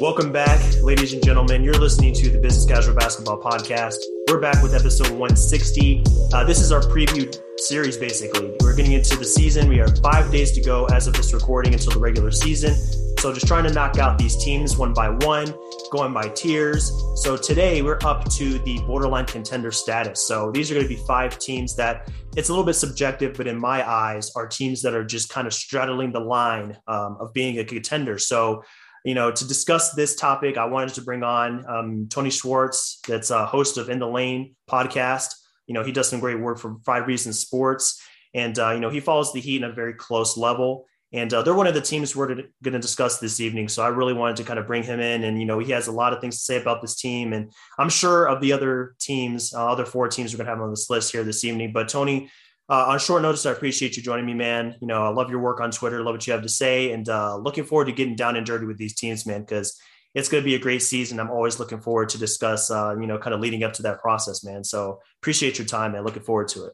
Welcome back, ladies and gentlemen. You're listening to the Business Casual Basketball Podcast. We're back with episode 160. Uh, this is our preview series, basically. We're getting into the season. We have five days to go as of this recording until the regular season. So just trying to knock out these teams one by one, going by tiers. So today we're up to the borderline contender status. So these are going to be five teams that it's a little bit subjective, but in my eyes, are teams that are just kind of straddling the line um, of being a contender. So you know, to discuss this topic, I wanted to bring on um, Tony Schwartz, that's a host of In the Lane podcast. You know, he does some great work for Five Reasons Sports, and uh, you know, he follows the Heat in a very close level. And uh, they're one of the teams we're going to discuss this evening. So I really wanted to kind of bring him in. And, you know, he has a lot of things to say about this team. And I'm sure of the other teams, uh, other four teams we're going to have on this list here this evening. But Tony, uh, on short notice, I appreciate you joining me, man. You know, I love your work on Twitter, love what you have to say, and uh, looking forward to getting down and dirty with these teams, man, because it's going to be a great season. I'm always looking forward to discuss, uh, you know, kind of leading up to that process, man. So appreciate your time, man. Looking forward to it.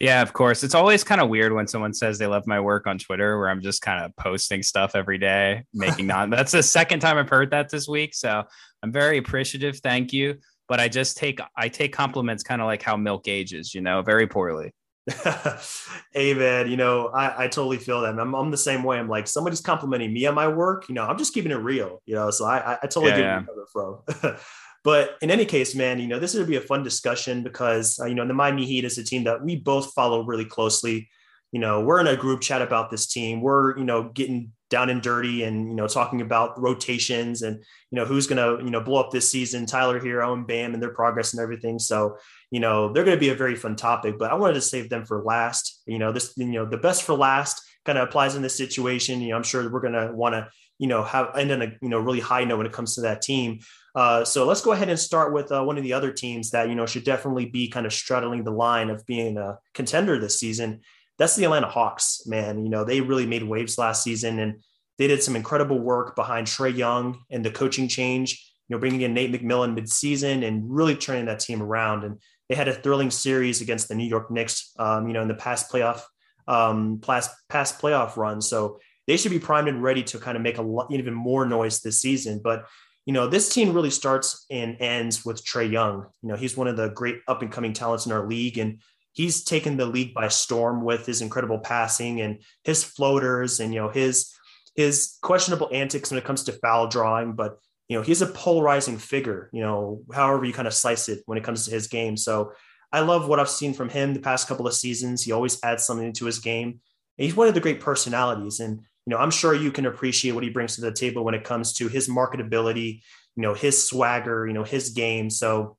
Yeah, of course. It's always kind of weird when someone says they love my work on Twitter, where I'm just kind of posting stuff every day, making non. That's the second time I've heard that this week, so I'm very appreciative. Thank you. But I just take I take compliments kind of like how milk ages, you know, very poorly. hey man, you know, I, I totally feel that. I'm, I'm the same way. I'm like, somebody's complimenting me on my work. You know, I'm just keeping it real, you know, so I, I, totally yeah, get yeah. from. but in any case, man, you know, this would be a fun discussion because, uh, you know, the Miami Heat is a team that we both follow really closely. You know, we're in a group chat about this team. We're, you know, getting down and dirty and, you know, talking about rotations and, you know, who's going to, you know, blow up this season, Tyler Herro and Bam and their progress and everything. So, you know, they're going to be a very fun topic, but I wanted to save them for last. You know, this, you know, the best for last kind of applies in this situation. You know, I'm sure we're going to want to, you know, have end on a, you know, really high note when it comes to that team. Uh, so let's go ahead and start with uh, one of the other teams that, you know, should definitely be kind of straddling the line of being a contender this season that's the Atlanta Hawks, man. You know, they really made waves last season and they did some incredible work behind Trae Young and the coaching change, you know, bringing in Nate McMillan midseason and really turning that team around. And they had a thrilling series against the New York Knicks, um, you know, in the past playoff, um, past, past playoff run. So they should be primed and ready to kind of make a lot, even more noise this season. But, you know, this team really starts and ends with Trae Young. You know, he's one of the great up and coming talents in our league. And he's taken the league by storm with his incredible passing and his floaters and you know his his questionable antics when it comes to foul drawing but you know he's a polarizing figure you know however you kind of slice it when it comes to his game so i love what i've seen from him the past couple of seasons he always adds something to his game he's one of the great personalities and you know i'm sure you can appreciate what he brings to the table when it comes to his marketability you know his swagger you know his game so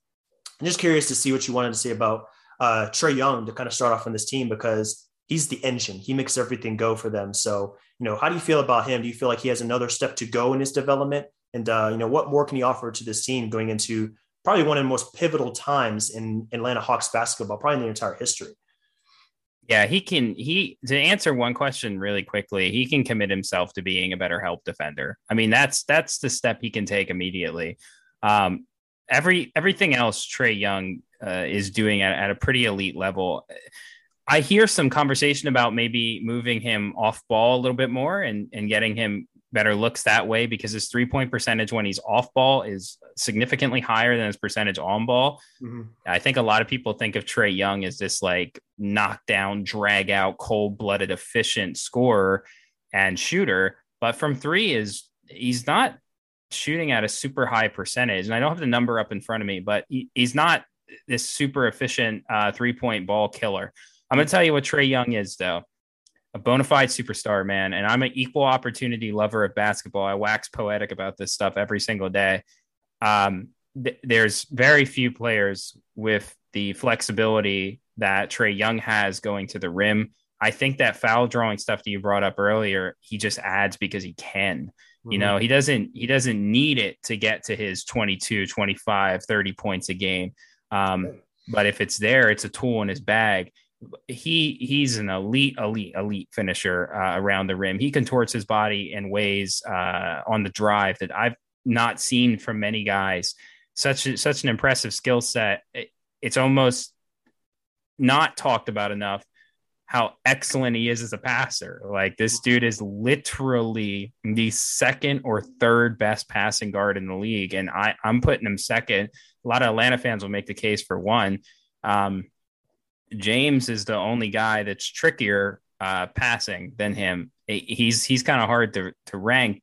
i'm just curious to see what you wanted to say about uh, Trae Young to kind of start off on this team because he's the engine. He makes everything go for them. So, you know, how do you feel about him? Do you feel like he has another step to go in his development? And, uh, you know, what more can he offer to this team going into probably one of the most pivotal times in Atlanta Hawks basketball, probably in the entire history? Yeah, he can. He to answer one question really quickly, he can commit himself to being a better help defender. I mean, that's that's the step he can take immediately. Um, every everything else Trae Young uh, is doing at, at a pretty elite level. I hear some conversation about maybe moving him off ball a little bit more and, and getting him better looks that way because his three point percentage when he's off ball is significantly higher than his percentage on ball. Mm-hmm. I think a lot of people think of Trae Young as this like knockdown, drag out, cold blooded, efficient scorer and shooter. But from three is he's not shooting at a super high percentage. And I don't have the number up in front of me, but he, he's not this super efficient uh, three point ball killer. I'm going to tell you what Trae Young is, though a bona fide superstar, man. And I'm an equal opportunity lover of basketball. I wax poetic about this stuff every single day. Um, th- there's very few players with the flexibility that Trae Young has going to the rim. I think that foul drawing stuff that you brought up earlier, he just adds because he can. Mm-hmm. You know, he doesn't he doesn't need it to get to his 22, 25, 30 points a game. Um, but if it's there, it's a tool in his bag. He he's an elite, elite, elite finisher uh, around the rim. He contorts his body in ways uh, on the drive that I've not seen from many guys. Such a, such an impressive skill set. It, it's almost not talked about enough. how excellent he is as a passer. Like this dude is literally the second or third best passing guard in the league, and I I'm putting him second. A lot of Atlanta fans will make the case for one. Um, James is the only guy that's trickier uh, passing than him. He's he's kind of hard to to rank.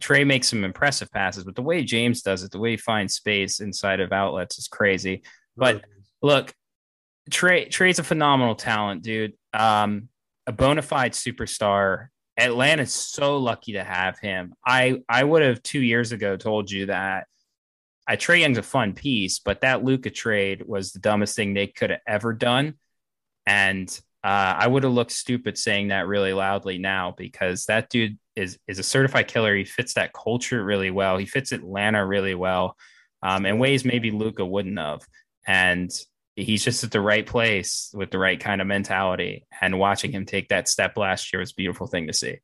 Trae makes some impressive passes, but the way James does it, the way he finds space inside of outlets is crazy. But look, Trae Trae's a phenomenal talent, dude. Um, a bona fide superstar. Atlanta's so lucky to have him. I I would have two years ago told you that I Trae Young's a fun piece, but that Luka trade was the dumbest thing they could have ever done. And uh, I would have looked stupid saying that really loudly now because that dude is is a certified killer. He fits that culture really well. He fits Atlanta really well, um, in ways maybe Luka wouldn't have. And he's just at the right place with the right kind of mentality. And watching him take that step last year was a beautiful thing to see.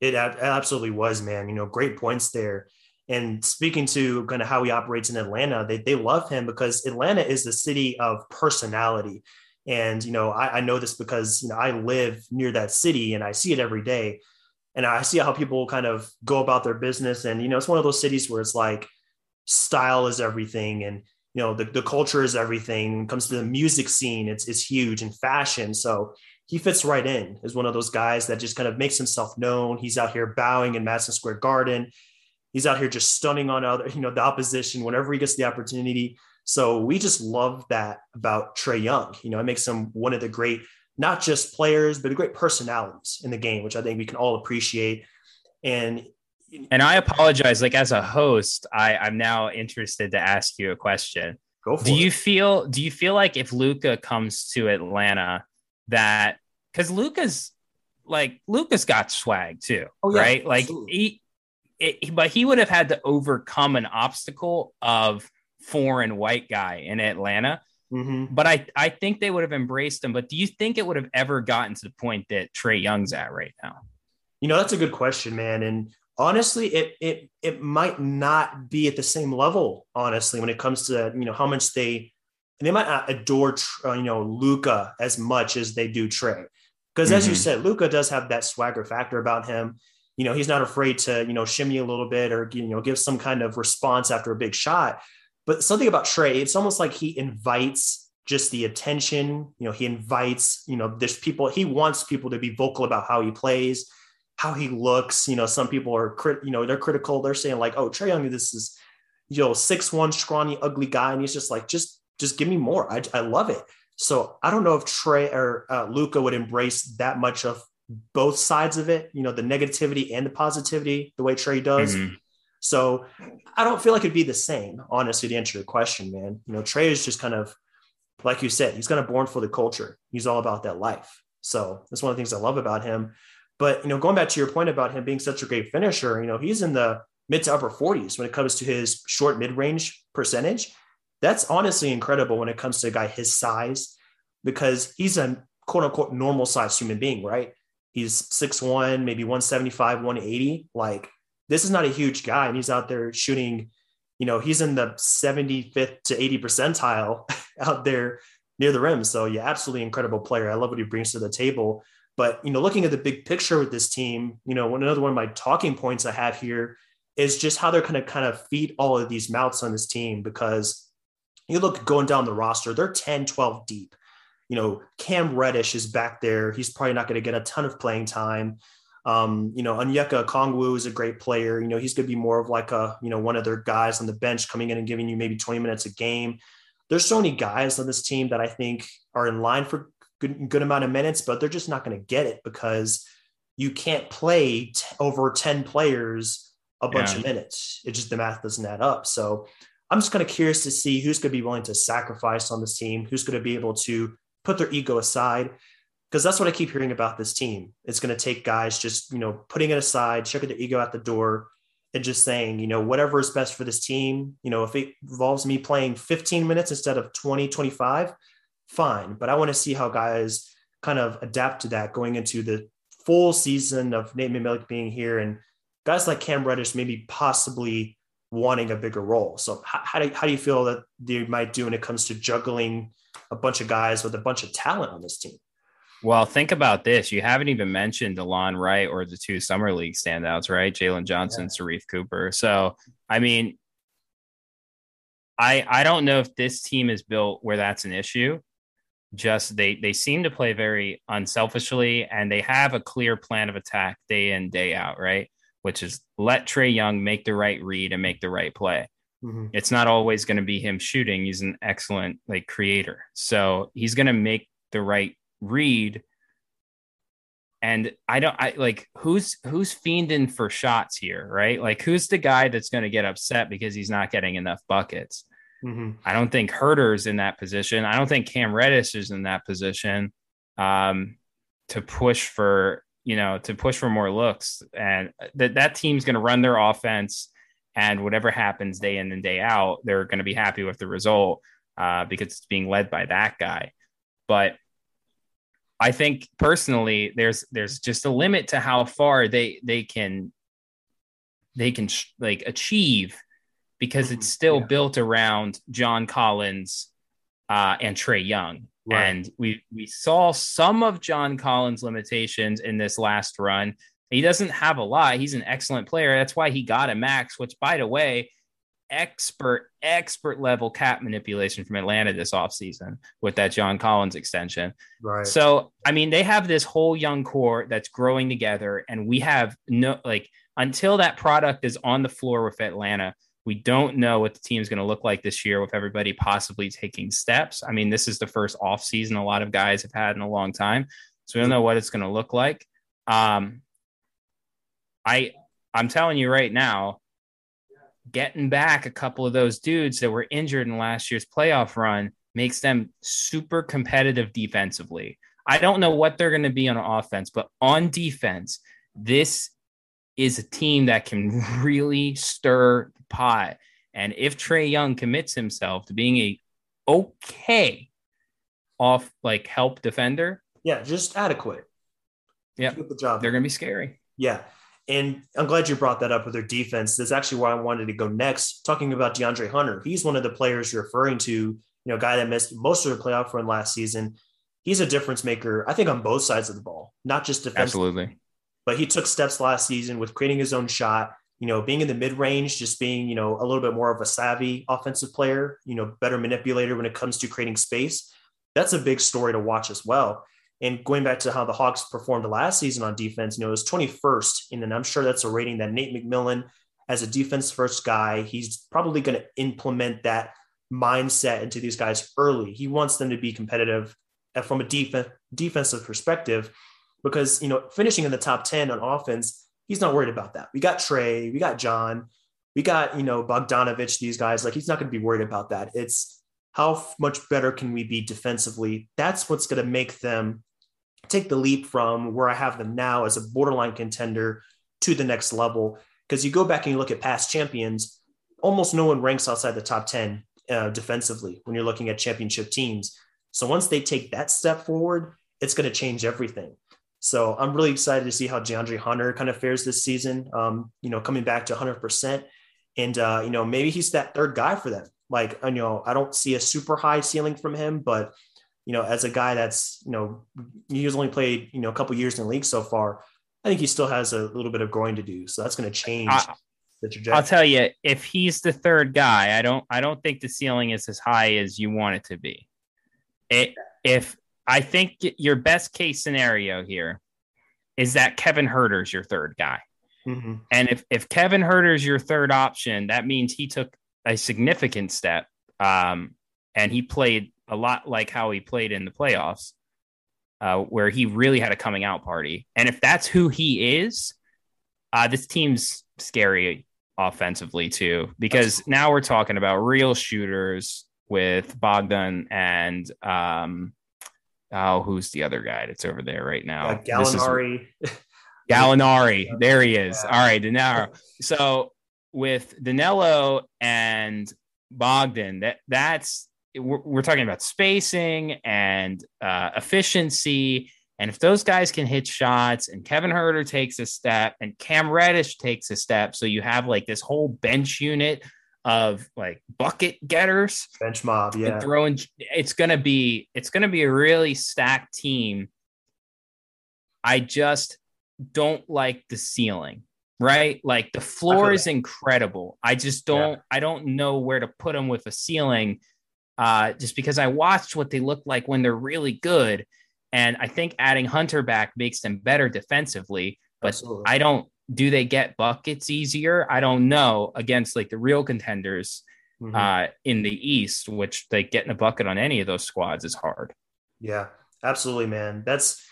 It absolutely was, man. You know, great points there. And speaking to kind of how he operates in Atlanta, they, they love him because Atlanta is the city of personality. And, you know, I, I know this because, you know, I live near that city and I see it every day. And I see how people kind of go about their business. And, you know, it's one of those cities where it's like style is everything. And, you know the, the culture is everything when it comes to the music scene it's, it's huge and fashion so he fits right in as one of those guys that just kind of makes himself known he's out here bowing in madison square garden he's out here just stunning on other you know the opposition whenever he gets the opportunity so we just love that about Trae young you know it makes him one of the great not just players but a great personalities in the game which i think we can all appreciate and and I apologize. Like as a host, I I'm now interested to ask you a question. Go for do it. you feel do you feel like if Luka comes to Atlanta that because Luka's like Luka's got swag too, oh, yeah, right? Like he, it, but he would have had to overcome an obstacle of foreign white guy in Atlanta. Mm-hmm. But I, I think they would have embraced him. But do you think it would have ever gotten to the point that Trae Young's at right now? You know, that's a good question, man. And honestly it it it might not be at the same level honestly when it comes to you know how much they they might not adore uh, you know Luka as much as they do Trae, because as mm-hmm. you said Luka does have that swagger factor about him you know he's not afraid to you know shimmy a little bit or you know give some kind of response after a big shot but something about Trae, it's almost like he invites just the attention you know he invites you know there's people he wants people to be vocal about how he plays how he looks. You know, some people are crit, you know, they're critical. They're saying like, oh, Trae Young, this is, you know, six one scrawny, ugly guy, and he's just like, just just give me more. I I love it. So I don't know if Trae or uh, Luka would embrace that much of both sides of it. You know, the negativity and the positivity, the way Trae does. Mm-hmm. So I don't feel like it'd be the same, honestly, to answer your question, man. You know, Trae is just kind of like you said, he's kind of born for the culture. He's all about that life. So that's one of the things I love about him. But you know, going back to your point about him being such a great finisher, you know, he's in the mid to upper 40s when it comes to his short mid range percentage. That's honestly incredible when it comes to a guy his size, because he's a quote unquote normal sized human being, right? He's 6'1, maybe 175, 180. Like, this is not a huge guy. And he's out there shooting, you know, he's in the 75th to 80 percentile out there near the rim. So, yeah, absolutely incredible player. I love what he brings to the table. But you know, looking at the big picture with this team, you know, another one of my talking points I have here is just how they're going to kind of feed all of these mouths on this team because you look going down the roster, they're 10, 12 deep. You know, Cam Reddish is back there. He's probably not going to get a ton of playing time. Um, you know, Onyeka Okongwu is a great player. You know, he's going to be more of like a, you know, one of their guys on the bench coming in and giving you maybe 20 minutes a game. There's so many guys on this team that I think are in line for good, good amount of minutes, but they're just not going to get it because you can't play t- over 10 players a bunch yeah. of minutes. It just the math doesn't add up. So I'm just kind of curious to see who's going to be willing to sacrifice on this team, who's going to be able to put their ego aside. Because that's what I keep hearing about this team. It's going to take guys just, you know, putting it aside, checking their ego at the door, and just saying, you know, whatever is best for this team. You know, if it involves me playing 15 minutes instead of 20, 25, fine. But I want to see how guys kind of adapt to that going into the full season of Nate McMillan being here and guys like Cam Reddish maybe possibly wanting a bigger role. So how, do, how do you feel that they might do when it comes to juggling a bunch of guys with a bunch of talent on this team? Well, think about this. You haven't even mentioned Delon Wright or the two summer league standouts, right? Jalen Johnson, yeah. Sharife Cooper. So, I mean, I I don't know if this team is built where that's an issue. Just they they seem to play very unselfishly and they have a clear plan of attack day in day out, right? Which is let Trae Young make the right read and make the right play. Mm-hmm. It's not always going to be him shooting. He's an excellent like creator, so he's going to make the right read. And I don't I like who's who's fiending for shots here, right? Like who's the guy that's going to get upset because he's not getting enough buckets? Mm-hmm. I don't think Huerter's in that position. I don't think Cam Reddish is in that position um, to push for you know to push for more looks, and that that team's going to run their offense, and whatever happens day in and day out, they're going to be happy with the result uh, because it's being led by that guy. But I think personally, there's there's just a limit to how far they they can they can sh- like achieve because it's mm-hmm. still yeah. built around John Collins uh, and Trae Young. Right. And we we saw some of John Collins' limitations in this last run. He doesn't have a lot. He's an excellent player. That's why he got a max, which, by the way, expert, expert level cap manipulation from Atlanta this offseason with that John Collins extension. Right. So, I mean, they have this whole young core that's growing together, and we have no like until that product is on the floor with Atlanta, we don't know what the team is going to look like this year with everybody possibly taking steps. I mean, this is the first off season a lot of guys have had in a long time, so we don't know what it's going to look like. Um, I I'm telling you right now, getting back a couple of those dudes that were injured in last year's playoff run makes them super competitive defensively. I don't know what they're going to be on offense, but on defense, this is a team that can really stir the pot. And if Trae Young commits himself to being a okay off like help defender, yeah, just adequate. Yeah, the job. They're gonna be scary. Yeah. And I'm glad you brought that up with their defense. That's actually where I wanted to go next, talking about DeAndre Hunter. He's one of the players you're referring to, you know, guy that missed most of the playoff run last season. He's a difference maker, I think, on both sides of the ball, not just defense. Absolutely but he took steps last season with creating his own shot, you know, being in the mid range, just being, you know, a little bit more of a savvy offensive player, you know, better manipulator when it comes to creating space. That's a big story to watch as well. And going back to how the Hawks performed last season on defense, you know, it was 21st. And then I'm sure that's a rating that Nate McMillan, as a defense first guy, he's probably going to implement that mindset into these guys early. He wants them to be competitive uh, from a def- defensive perspective because you know finishing in the top 10 on offense he's not worried about that we got Trae, we got john we got you know Bogdanovic these guys like he's not going to be worried about that it's how much better can we be defensively that's what's going to make them take the leap from where i have them now as a borderline contender to the next level because you go back and you look at past champions almost no one ranks outside the top 10 uh, defensively when you're looking at championship teams so once they take that step forward it's going to change everything so I'm really excited to see how DeAndre Hunter kind of fares this season. Um, you know, coming back to 100%, and uh, you know maybe he's that third guy for them. Like you know, I don't see a super high ceiling from him, but you know, as a guy that's you know he's only played you know a couple years in the league so far, I think he still has a little bit of growing to do. So that's going to change. I, the trajectory. I'll tell you, if he's the third guy, I don't, I don't think the ceiling is as high as you want it to be. It, if I think your best case scenario here is that Kevin Huerter's your third guy. Mm-hmm. And if, if Kevin Huerter's your third option, that means he took a significant step. Um, and he played a lot like how he played in the playoffs, uh, where he really had a coming out party. And if that's who he is, uh, this team's scary offensively too, because now we're talking about real shooters with Bogdan and um, oh, who's the other guy that's over there right now? Uh, Gallinari. Gallinari. There he is. Yeah. All right, Danilo. So with Danilo and Bogdan, that that's we're, we're talking about spacing and uh, efficiency. And if those guys can hit shots and Kevin Huerter takes a step and Cam Reddish takes a step, so you have like this whole bench unit of like bucket getters, bench mob, yeah, throwing. It's gonna be it's gonna be a really stacked team I just don't like the ceiling. Right, like the floor is incredible. I just don't. Yeah. I don't know where to put them with a ceiling, uh, just because I watched what they look like when they're really good, and I think adding Hunter back makes them better defensively. But Absolutely. I don't. Do they get buckets easier? I don't know against like the real contenders mm-hmm. uh, in the East, which like getting a bucket on any of those squads is hard. Yeah, absolutely, man. That's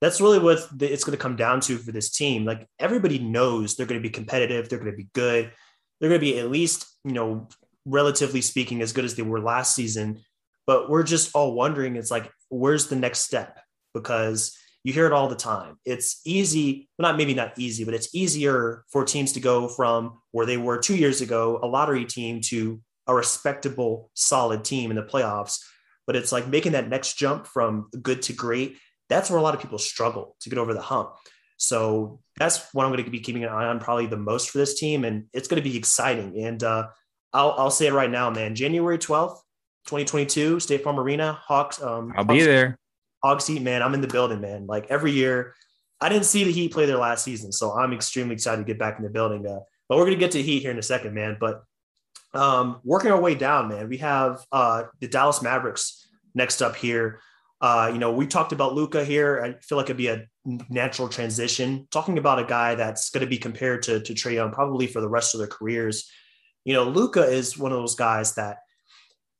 that's really what it's going to come down to for this team. Like everybody knows they're going to be competitive, they're going to be good, they're going to be at least you know relatively speaking as good as they were last season. But we're just all wondering, it's like, where's the next step? Because you hear it all the time. It's easy, not maybe not easy, but it's easier for teams to go from where they were two years ago, a lottery team, to a respectable, solid team in the playoffs. But it's like making that next jump from good to great. That's where a lot of people struggle to get over the hump. So that's what I'm going to be keeping an eye on probably the most for this team. And it's going to be exciting. And uh, I'll, I'll say it right now, man. January 12th, 2022, State Farm Arena, Hawks. Um, I'll Hawks, be there. Hawks Heat, man. I'm in the building, man. Like every year, I didn't see the Heat play their last season. So I'm extremely excited to get back in the building. Uh, but we're going to get to Heat here in a second, man. But um, working our way down, man, we have uh, the Dallas Mavericks next up here. Uh, you know, we talked about Luka here. I feel like it'd be a natural transition. Talking about a guy that's going to be compared to, to Trae Young probably for the rest of their careers. You know, Luka is one of those guys that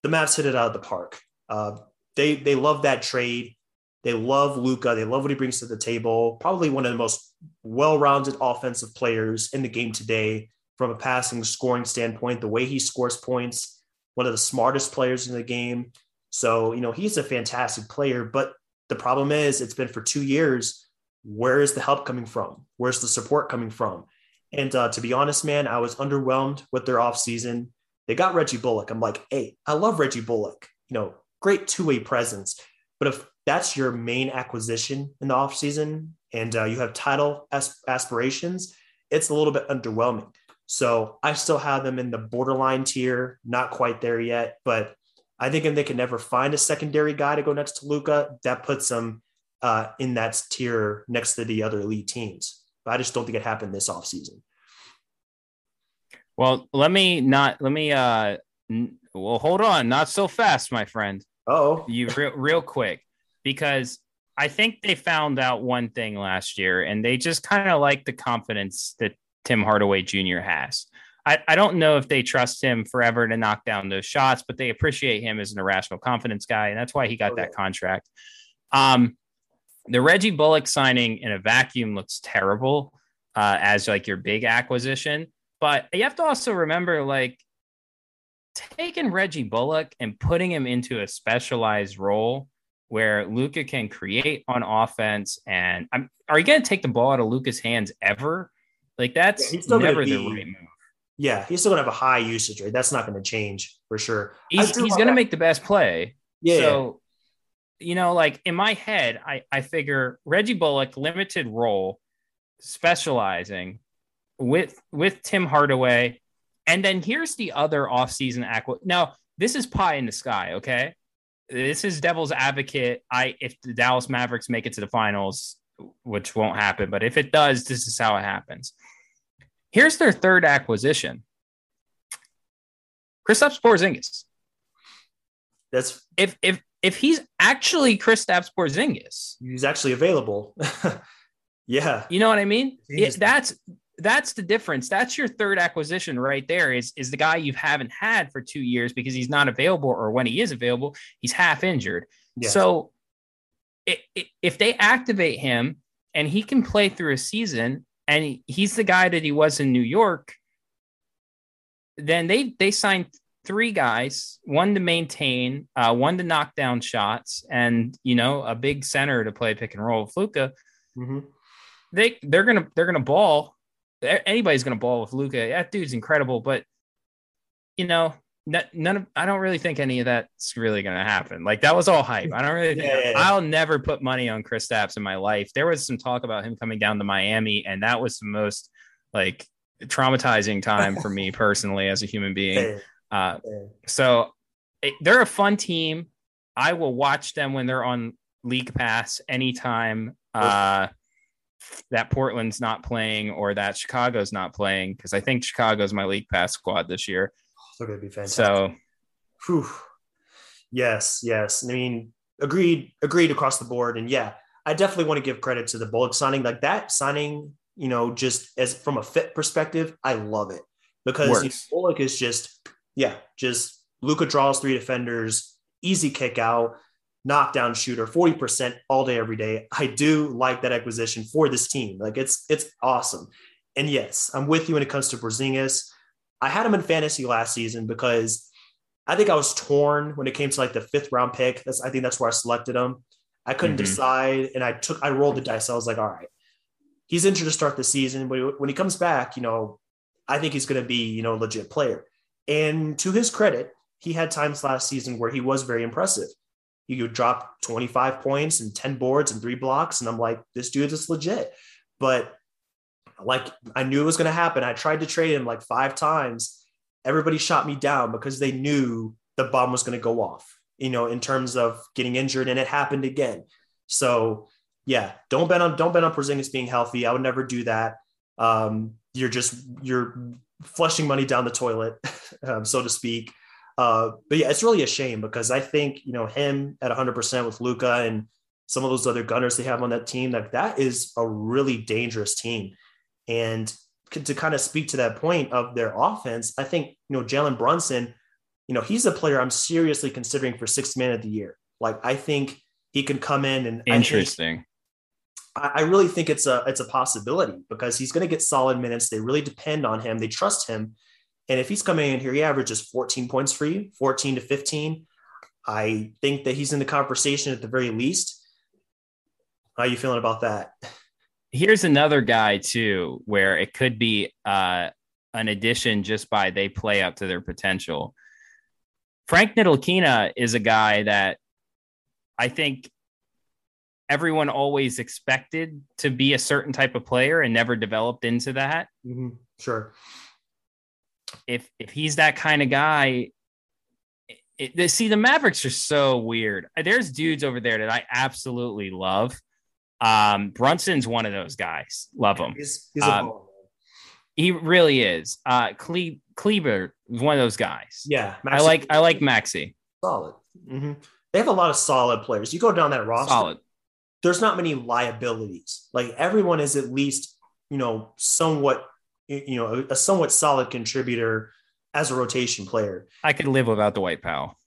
the Mavs hit it out of the park. Uh, they they love that trade. They love Luka. They love what he brings to the table. Probably one of the most well-rounded offensive players in the game today from a passing scoring standpoint, the way he scores points, one of the smartest players in the game. So, you know, he's a fantastic player, but the problem is it's been for two years. Where is the help coming from? Where's the support coming from? And uh, to be honest, man, I was underwhelmed with their offseason. They got Reggie Bullock. I'm like, hey, I love Reggie Bullock. You know, great two-way presence. But if that's your main acquisition in the offseason and uh, you have title aspirations, it's a little bit underwhelming. So I still have them in the borderline tier, not quite there yet. But I think if they can never find a secondary guy to go next to Luka, that puts them uh, in that tier next to the other elite teams. But I just don't think it happened this offseason. Well, let me not let me uh n- well hold on, not so fast, my friend. Oh, you real real quick because I think they found out one thing last year, and they just kind of like the confidence that Tim Hardaway Jr. has. I, I don't know if they trust him forever to knock down those shots, but they appreciate him as an irrational confidence guy, and that's why he got okay. that contract. Um, the Reggie Bullock signing in a vacuum looks terrible uh, as like your big acquisition, but you have to also remember like taking Reggie Bullock and putting him into a specialized role where Luka can create on offense. And I'm, are you going to take the ball out of Luka's hands ever? Like that's yeah, never be, the right move. Yeah, he's still gonna have a high usage rate. That's not gonna change for sure. He's, he's gonna make the best play. Yeah. So, you know, like in my head, I, I figure Reggie Bullock, limited role, specializing with with Tim Hardaway. And then here's the other offseason acqui. Now, this is pie in the sky, okay? This is devil's advocate. I if the Dallas Mavericks make it to the finals, which won't happen, but if it does, this is how it happens. Here's their third acquisition. Kristaps Porzingis. That's if if if he's actually Kristaps Porzingis, he's actually available. yeah, you know what I mean. It, that's that's the difference. That's your third acquisition right there. Is is the guy you haven't had for two years because he's not available, or when he is available, he's half injured. Yes. So it, it, if they activate him and he can play through a season and he's the guy that he was in New York, then they they signed three guys, one to maintain, uh, one to knock down shots, and you know a big center to play pick and roll. with Luka. mm-hmm. they they're gonna they're gonna ball. Anybody's gonna ball with Luka. That dude's incredible, but you know none of I don't really think any of that's really going to happen. Like that was all hype. I don't really think yeah, yeah, yeah. I'll never put money on Chris Kristaps in my life. There was some talk about him coming down to Miami, and that was the most like traumatizing time for me personally as a human being. Uh, so it, they're a fun team. I will watch them when they're on League Pass anytime. Uh, that Portland's not playing or that Chicago's not playing because I think Chicago's my league pass squad this year. They're going to be fantastic. So, Whew. yes, yes. I mean, agreed, agreed across the board. And yeah, I definitely want to give credit to the Bullock signing. Like that signing, you know, just as from a fit perspective, I love it because you know, Bullock is just, yeah, just Luka draws three defenders, easy kick out knockdown shooter, 40% all day, every day. I do like that acquisition for this team. Like it's it's awesome. And yes, I'm with you when it comes to Porzingis. I had him in fantasy last season because I think I was torn when it came to like the fifth round pick. That's I think that's where I selected him. I couldn't mm-hmm. decide, and I took I rolled the dice. I was like, all right, he's injured to start the season, but when he comes back, you know, I think he's going to be you know a legit player. And to his credit, he had times last season where he was very impressive He would drop 25 points and 10 boards and three blocks. And I'm like, this dude is legit. But like I knew it was going to happen. I tried to trade him like five times. Everybody shot me down because they knew the bomb was going to go off, you know, in terms of getting injured. And it happened again. So yeah, don't bet on don't bet on Porzingis being healthy. I would never do that. Um, you're just you're flushing money down the toilet, um, so to speak. Uh, but yeah, it's really a shame because I think you know him at 100 percent with Luka and some of those other gunners they have on that team. Like that is a really dangerous team, and to kind of speak to that point of their offense, I think you know Jalen Brunson, you know he's a player I'm seriously considering for sixth man of the year. Like I think he can come in and interesting. I, really think it's a it's a possibility because he's going to get solid minutes. They really depend on him. They trust him. And if he's coming in here, he averages 14 points for you, 14 to 15. I think that he's in the conversation at the very least. How are you feeling about that? Here's another guy too, where it could be uh, an addition just by they play up to their potential. Frank Ntilikina is a guy that I think everyone always expected to be a certain type of player and never developed into that. Mm-hmm. Sure if if he's that kind of guy, it, it, see the Mavericks are so weird. There's dudes over there that I absolutely love. Um, Brunson's one of those guys. Love him. He's, he's um, he really is. Uh, Cle- Kleber is one of those guys. Yeah, Maxi- I like I like Maxi. Solid. Mm-hmm. They have a lot of solid players. You go down that roster. Solid. There's not many liabilities. Like everyone is at least you know somewhat you know, a, somewhat solid contributor as a rotation player. I could live without Dwight Powell.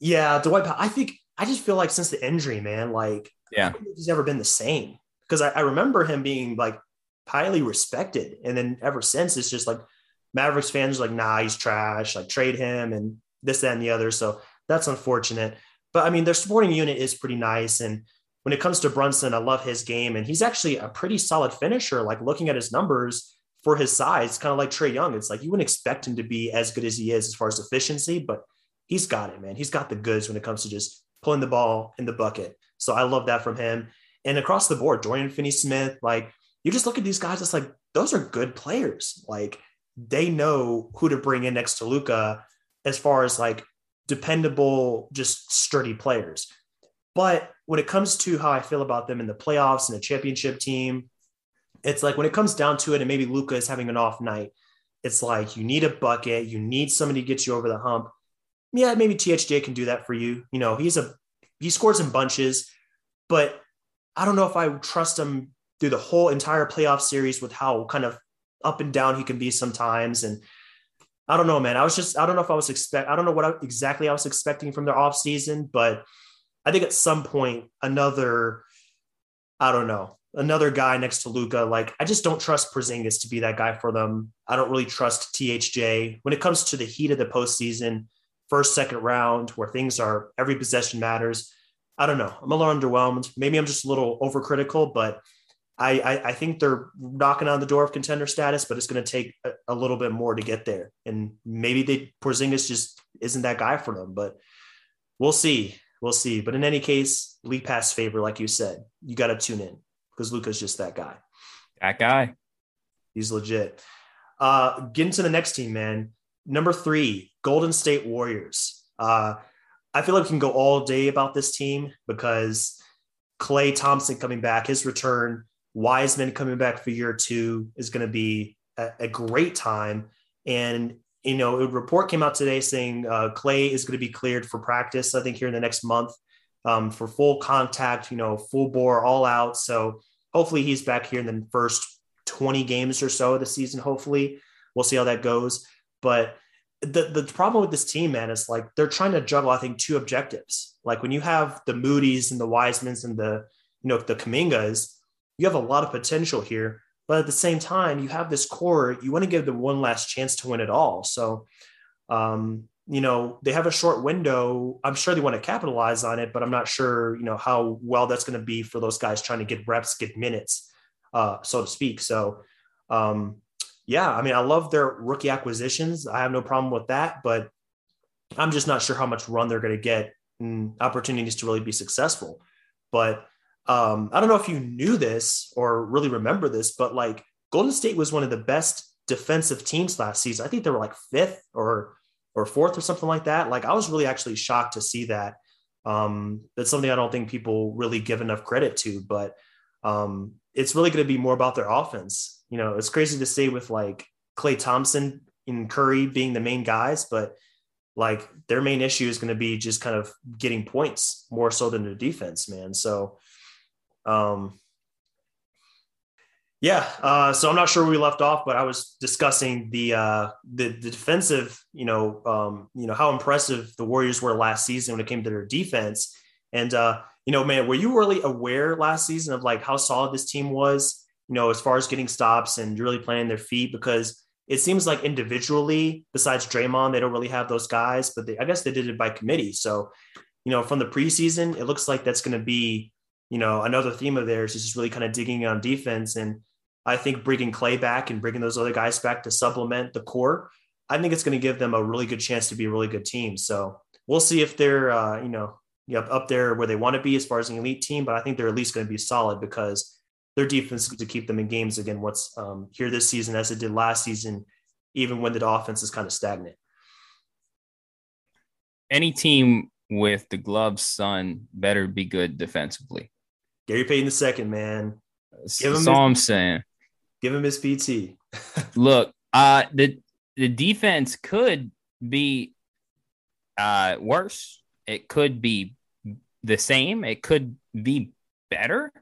Yeah, Dwight Powell. I think I just feel like since the injury, man, like yeah, he's never been the same. Because I, I remember him being like highly respected, and then ever since it's just like Mavericks fans are like, nah, he's trash. Like trade him and this, that, and the other. So that's unfortunate. But I mean, their supporting unit is pretty nice. And when it comes to Brunson, I love his game, and he's actually a pretty solid finisher. Like looking at his numbers, for his size, kind of like Trae Young. It's like you wouldn't expect him to be as good as he is as far as efficiency, but he's got it, man. He's got the goods when it comes to just pulling the ball in the bucket. So I love that from him. And across the board, Dorian Finney Smith, like you just look at these guys, it's like those are good players. Like they know who to bring in next to Luka as far as like dependable, just sturdy players. But when it comes to how I feel about them in the playoffs and the championship team, it's like when it comes down to it, and maybe Luka is having an off night, it's like you need a bucket, you need somebody to get you over the hump. Yeah, maybe THJ can do that for you. You know, he's a he scores in bunches, but I don't know if I trust him through the whole entire playoff series with how kind of up and down he can be sometimes. And I don't know, man. I was just I don't know if I was expect I don't know what I, exactly I was expecting from their off season, but I think at some point another I don't know another guy next to Luka. Like I just don't trust Porzingis to be that guy for them. I don't really trust THJ when it comes to the heat of the postseason, first, second round, where things are every possession matters. I don't know. I'm a little underwhelmed. Maybe I'm just a little overcritical, but I, I, I think they're knocking on the door of contender status, but it's going to take a, a, little bit more to get there. And maybe they Porzingis just isn't that guy for them, but we'll see. We'll see. But in any case, league pass favor, like you said, you got to tune in because Luka's just that guy. That guy. He's legit. Uh, getting to the next team, man. Number three, Golden State Warriors. Uh, I feel like we can go all day about this team because Klay Thompson coming back, his return, Wiseman coming back for year two is going to be a, a, great time. And, you know, a report came out today saying uh, Klay is going to be cleared for practice, I think, here in the next month um, for full contact, you know, full bore, all out. So hopefully he's back here in the first 20 games or so of the season. Hopefully we'll see how that goes. But the, the problem with this team, man, is like they're trying to juggle, I think, two objectives. Like when you have the Moody's and the Wisemans and the, you know, the Kumingas, you have a lot of potential here. But at the same time, you have this core, you want to give them one last chance to win it all. So, um, you know, they have a short window. I'm sure they want to capitalize on it, but I'm not sure, you know, how well that's going to be for those guys trying to get reps, get minutes, uh, so to speak. So, um, yeah, I mean, I love their rookie acquisitions. I have no problem with that, but I'm just not sure how much run they're going to get and opportunities to really be successful. But um, I don't know if you knew this or really remember this, but like Golden State was one of the best defensive teams last season. I think they were like fifth or or fourth or something like that. Like I was really actually shocked to see that. Um, that's something I don't think people really give enough credit to, but um, it's really going to be more about their offense. You know, it's crazy to say with like Klay Thompson and Curry being the main guys, but like their main issue is going to be just kind of getting points more so than the defense, man. So, um, yeah, uh, so I'm not sure we left off, but I was discussing the uh, the, the defensive, you know, um, you know how impressive the Warriors were last season when it came to their defense, and uh, you know, man, were you really aware last season of like how solid this team was, you know, as far as getting stops and really playing their feet? Because it seems like individually, besides Draymond, they don't really have those guys, but they, I guess they did it by committee. So, you know, from the preseason, it looks like that's going to be, you know, another theme of theirs is just really kind of digging on defense. And I think bringing Klay back and bringing those other guys back to supplement the core, I think it's going to give them a really good chance to be a really good team. So we'll see if they're, uh, you know, yep, up there where they want to be as far as an elite team, but I think they're at least going to be solid because their defense is to keep them in games again. What's um, here this season as it did last season, even when the offense is kind of stagnant. Any team with the gloves son better be good defensively. Gary Payton the second, man. Give him That's all I'm saying. Give him his PT. Look, uh, the the defense could be uh, worse. It could be the same. It could be better.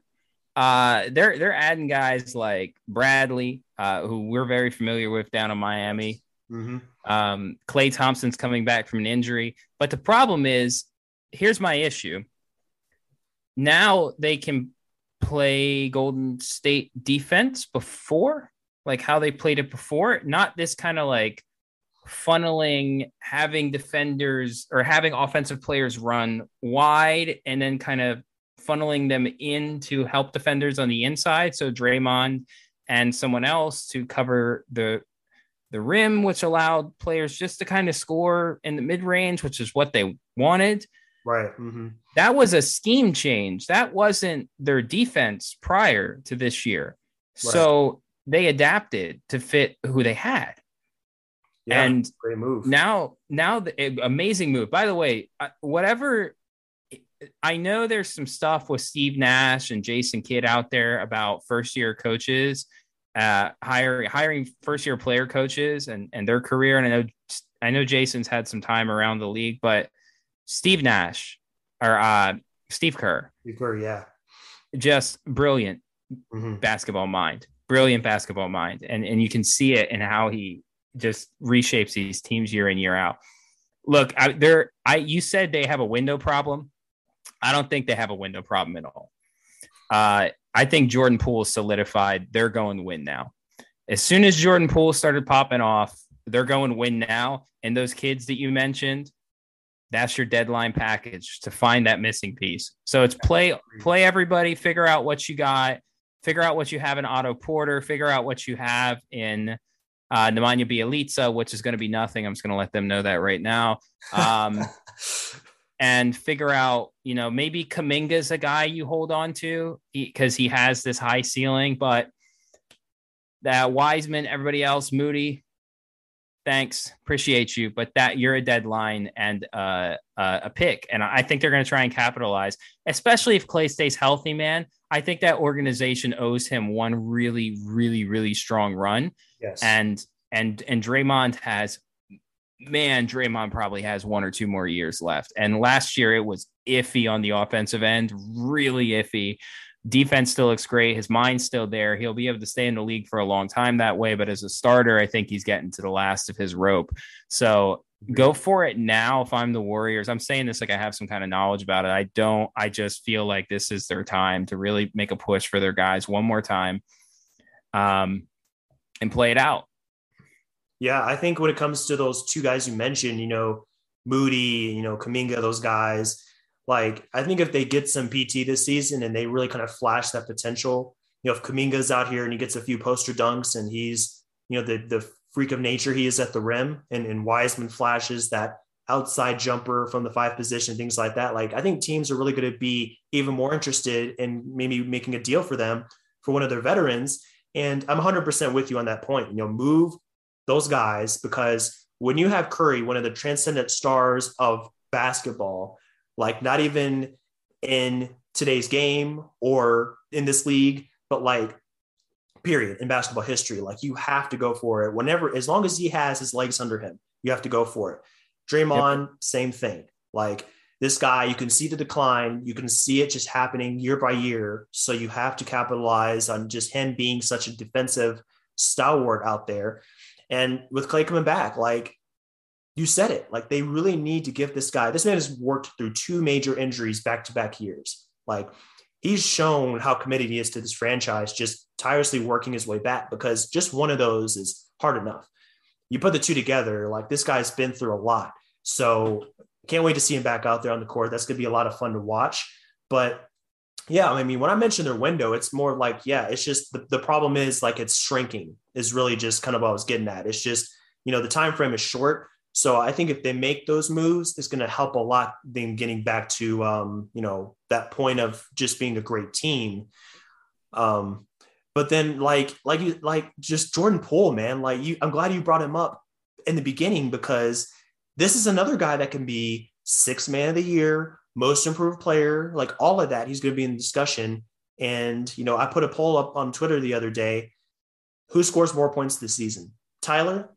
Uh, they're they're adding guys like Bradley, uh, who we're very familiar with down in Miami. Mm-hmm. Um, Klay Thompson's coming back from an injury, but the problem is, here's my issue. Now they can play Golden State defense before, like how they played it before, not this kind of like funneling, having defenders or having offensive players run wide and then kind of funneling them in to help defenders on the inside. So Draymond and someone else to cover the the rim, which allowed players just to kind of score in the mid range, which is what they wanted. Right. Mm-hmm. That was a scheme change. That wasn't their defense prior to this year. Right. So they adapted to fit who they had. Yeah, and great move. Now, now the eh, amazing move. By the way, whatever I know there's some stuff with Steve Nash and Jason Kidd out there about first year coaches, uh, hiring hiring first year player coaches and and their career. And I know I know Jason's had some time around the league, but Steve Nash or uh, Steve Kerr, Steve Kerr, yeah, just brilliant mm-hmm. basketball mind, brilliant basketball mind, and and you can see it in how he just reshapes these teams year in year out. Look, I, there, I you said they have a window problem. I don't think they have a window problem at all. Uh, I think Jordan Poole solidified. They're going to win now. As soon as Jordan Poole started popping off, they're going to win now. And those kids that you mentioned, that's your deadline package to find that missing piece. So it's play play everybody, figure out what you got, figure out what you have in Otto Porter, figure out what you have in uh, Nemanja Bjelica, which is going to be nothing. I'm just going to let them know that right now. Um, and figure out, you know, maybe Kuminga's a guy you hold on to because he, he, has this high ceiling, but that Wiseman, everybody else, Moody, thanks, appreciate you, but that you're a deadline and uh, uh, a pick, and I think they're going to try and capitalize, especially if Klay stays healthy, man. I think that organization owes him one really, really, really strong run. Yes. And and and Draymond has man, Draymond probably has one or two more years left. And last year it was iffy on the offensive end, really iffy. Defense still looks great. His mind's still there. He'll be able to stay in the league for a long time that way. But as a starter, I think he's getting to the last of his rope. So go for it now if I'm the Warriors. I'm saying this like I have some kind of knowledge about it. I don't. I just feel like this is their time to really make a push for their guys one more time um, and play it out. Yeah, I think when it comes to those two guys you mentioned, you know, Moody, you know, Kuminga, those guys, like I think if they get some PT this season and they really kind of flash that potential, you know, if Kuminga's out here and he gets a few poster dunks and he's, you know, the the freak of nature he is at the rim and, and Wiseman flashes that outside jumper from the five position, things like that. Like I think teams are really going to be even more interested in maybe making a deal for them for one of their veterans. And I'm 100% with you on that point. You know, move those guys because when you have Curry, one of the transcendent stars of basketball, like not even in today's game or in this league, but like period in basketball history, like you have to go for it whenever, as long as he has his legs under him, you have to go for it. Draymond, yep. same thing. Like this guy, you can see the decline, you can see it just happening year by year. So you have to capitalize on just him being such a defensive stalwart out there. And with Klay coming back, like you said it, like they really need to give this guy, this man has worked through two major injuries back to back years. Like he's shown how committed he is to this franchise, just tirelessly working his way back because just one of those is hard enough. You put the two together, like this guy's been through a lot. So can't wait to see him back out there on the court. That's going to be a lot of fun to watch. But yeah, I mean, when I mentioned their window, it's more like, yeah, it's just the, the problem is like it's shrinking, is really just kind of what I was getting at. It's just, you know, the time frame is short. So I think if they make those moves, it's going to help a lot them getting back to, um, you know, that point of just being a great team. Um, but then like, like you, like just Jordan Poole, man, like you, I'm glad you brought him up in the beginning because this is another guy that can be six man of the year, most improved player, like all of that, he's going to be in the discussion. And, you know, I put a poll up on Twitter the other day. Who scores more points this season? Tyler,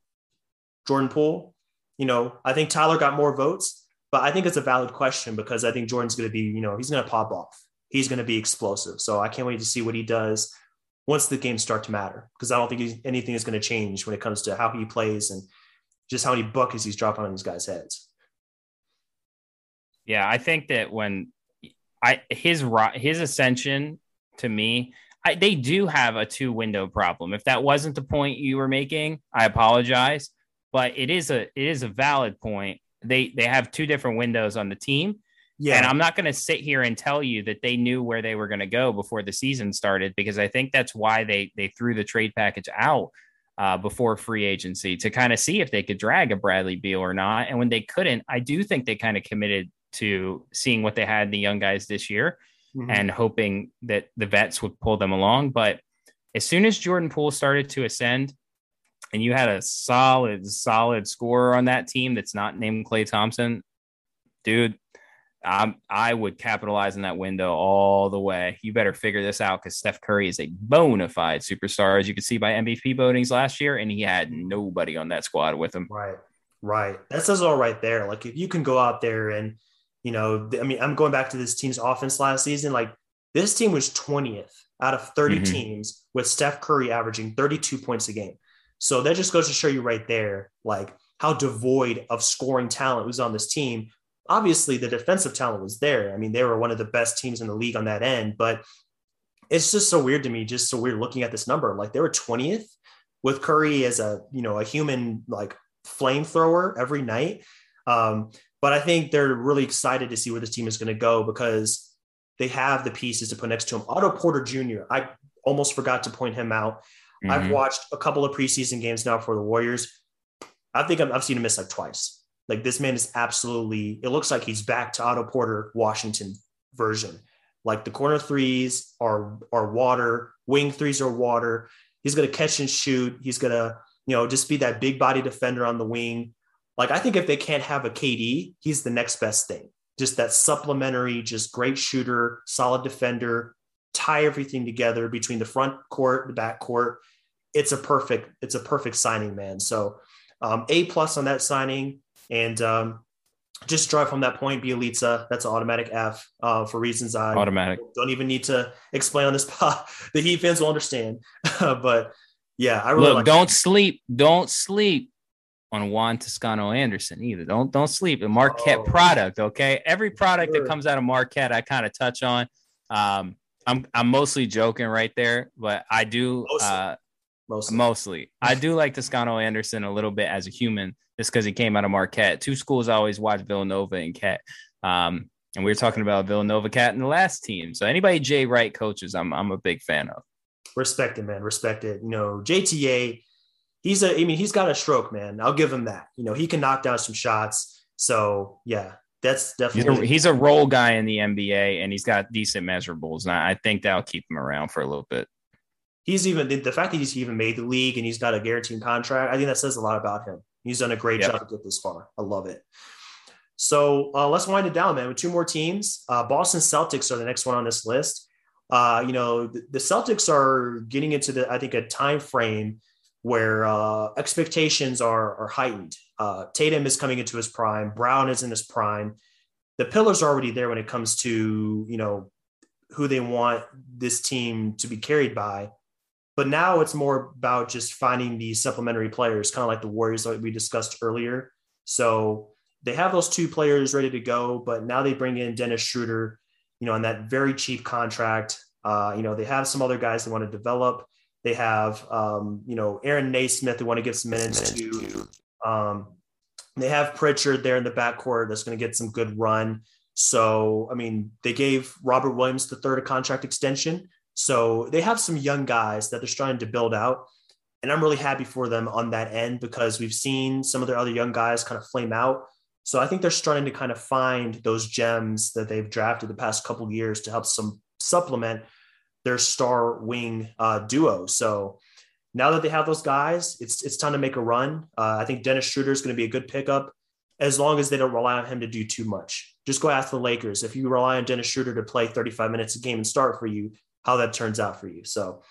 Jordan Poole? You know, I think Tyler got more votes, but I think it's a valid question because I think Jordan's going to be, you know, he's going to pop off. He's going to be explosive. So I can't wait to see what he does once the games start to matter because I don't think anything is going to change when it comes to how he plays and just how many buckets he's dropping on these guys' heads. Yeah, I think that when I his his ascension to me, I, they do have a two window problem. If that wasn't the point you were making, I apologize, but it is a it is a valid point. They they have two different windows on the team. Yeah. And I'm not going to sit here and tell you that they knew where they were going to go before the season started because I think that's why they they threw the trade package out uh, before free agency to kind of see if they could drag a Bradley Beal or not. And when they couldn't, I do think they kind of committed to seeing what they had in the young guys this year mm-hmm. and hoping that the vets would pull them along. But as soon as Jordan Poole started to ascend, and you had a solid, solid scorer on that team that's not named Klay Thompson, dude, I'm, I would capitalize on that window all the way. You better figure this out because Steph Curry is a bona fide superstar, as you can see by MVP votings last year, and he had nobody on that squad with him. Right, right. That says all right there. Like if you can go out there and you know, I mean, I'm going back to this team's offense last season. Like this team was 20th out of 30 mm-hmm. teams with Steph Curry averaging 32 points a game. So that just goes to show you right there, like how devoid of scoring talent was on this team. Obviously, the defensive talent was there. I mean, they were one of the best teams in the league on that end, but it's just so weird to me, just so weird looking at this number. Like they were 20th with Curry as a, you know, a human like flamethrower every night. Um, but I think they're really excited to see where this team is going to go because they have the pieces to put next to him. Otto Porter Jr., I almost forgot to point him out. Mm-hmm. I've watched a couple of preseason games now for the Warriors. I think i have seen him miss like twice. Like this man is absolutely, it looks like he's back to Otto Porter Washington version. Like the corner threes are, are water, wing threes are water. He's going to catch and shoot. He's going to, you know, just be that big body defender on the wing. Like I think if they can't have a KD, he's the next best thing. Just that supplementary, just great shooter, solid defender, tie everything together between the front court, the back court. It's a perfect, it's a perfect signing, man. So um, A plus on that signing. And um, just drive from that point, Bjelica. That's an automatic F uh, for reasons I automatic. don't even need to explain on this spot. the Heat fans will understand. but yeah, I really look. like don't sleep. Don't sleep on Juan Toscano Anderson either. Don't don't sleep. A Marquette oh, product, okay? Every product sure. that comes out of Marquette, I kind of touch on. Um, I'm I'm mostly joking right there, but I do mostly. Uh, mostly. mostly. I do like Toscano Anderson a little bit as a human, just because he came out of Marquette. Two schools I always watch Villanova and Cat. Um, and we were talking about Villanova Cat in the last team. So anybody Jay Wright coaches, I'm I'm a big fan of. Respect it, man. Respect it. You know, JTA he's a, I mean, he's got a stroke, man. I'll give him that. You know, he can knock down some shots. So yeah, that's definitely. He's a, he's a role guy in the NBA, and he's got decent measurables, and I think that'll keep him around for a little bit. He's even the fact that he's even made the league and he's got a guaranteed contract. I think that says a lot about him. He's done a great yep. job to get this far. I love it. So uh, let's wind it down, man. With two more teams, uh, Boston Celtics are the next one on this list. Uh, you know, the, the Celtics are getting into the, I think, a time frame where uh, expectations are, are heightened. Uh, Tatum is coming into his prime. Brown is in his prime. The pillars are already there when it comes to you know who they want this team to be carried by. But now it's more about just finding the supplementary players, kind of like the Warriors that we discussed earlier. So they have those two players ready to go, but now they bring in Dennis Schroeder, you know, on that very cheap contract. Uh, you know, they have some other guys they want to develop. They have, um, you know, Aaron Nesmith, they want to give some minutes to. Um, they have Pritchard there in the backcourt that's going to get some good run. So, I mean, they gave Robert Williams the third contract extension. So they have some young guys that they're trying to build out. And I'm really happy for them on that end because we've seen some of their other young guys kind of flame out. So I think they're starting to kind of find those gems that they've drafted the past couple years to help some supplement their star wing uh, duo. So now that they have those guys, it's it's time to make a run. Uh, I think Dennis Schroeder is going to be a good pickup as long as they don't rely on him to do too much. Just go ask the Lakers. If you rely on Dennis Schroeder to play 35 minutes a game and start for you, how that turns out for you. So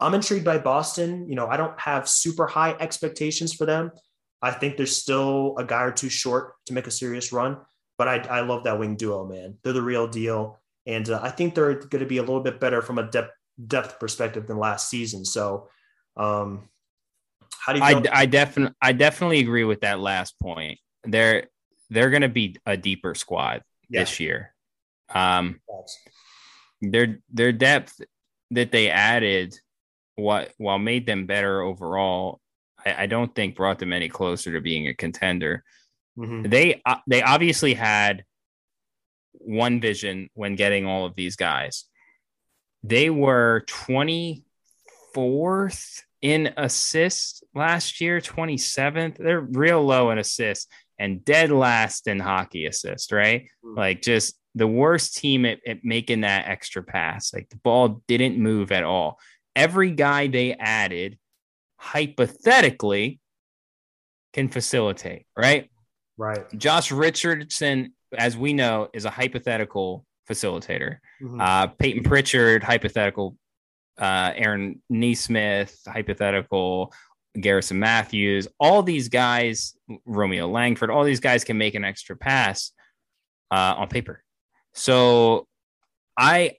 I'm intrigued by Boston. You know, I don't have super high expectations for them. I think there's still a guy or two short to make a serious run, but I, I love that wing duo, man. They're the real deal and uh, I think they're going to be a little bit better from a depth depth perspective than last season. So, um, how do you? I, I definitely I definitely agree with that last point. They're they're going to be a deeper squad yeah. this year. Um, their their depth that they added, what while made them better overall, I, I don't think brought them any closer to being a contender. Mm-hmm. They uh, they obviously had one vision when getting all of these guys. They were 24th in assists last year, 27th. They're real low in assists and dead last in hockey assist, right? Mm. Like just the worst team at, at making that extra pass. Like the ball didn't move at all. Every guy they added, hypothetically, can facilitate, right? Right. Josh Richardson as we know, is a hypothetical facilitator. Mm-hmm. Uh, Payton Pritchard, hypothetical. Uh, Aaron Nesmith, hypothetical. Garrison Matthews, all these guys, Romeo Langford, all these guys can make an extra pass uh, on paper. So I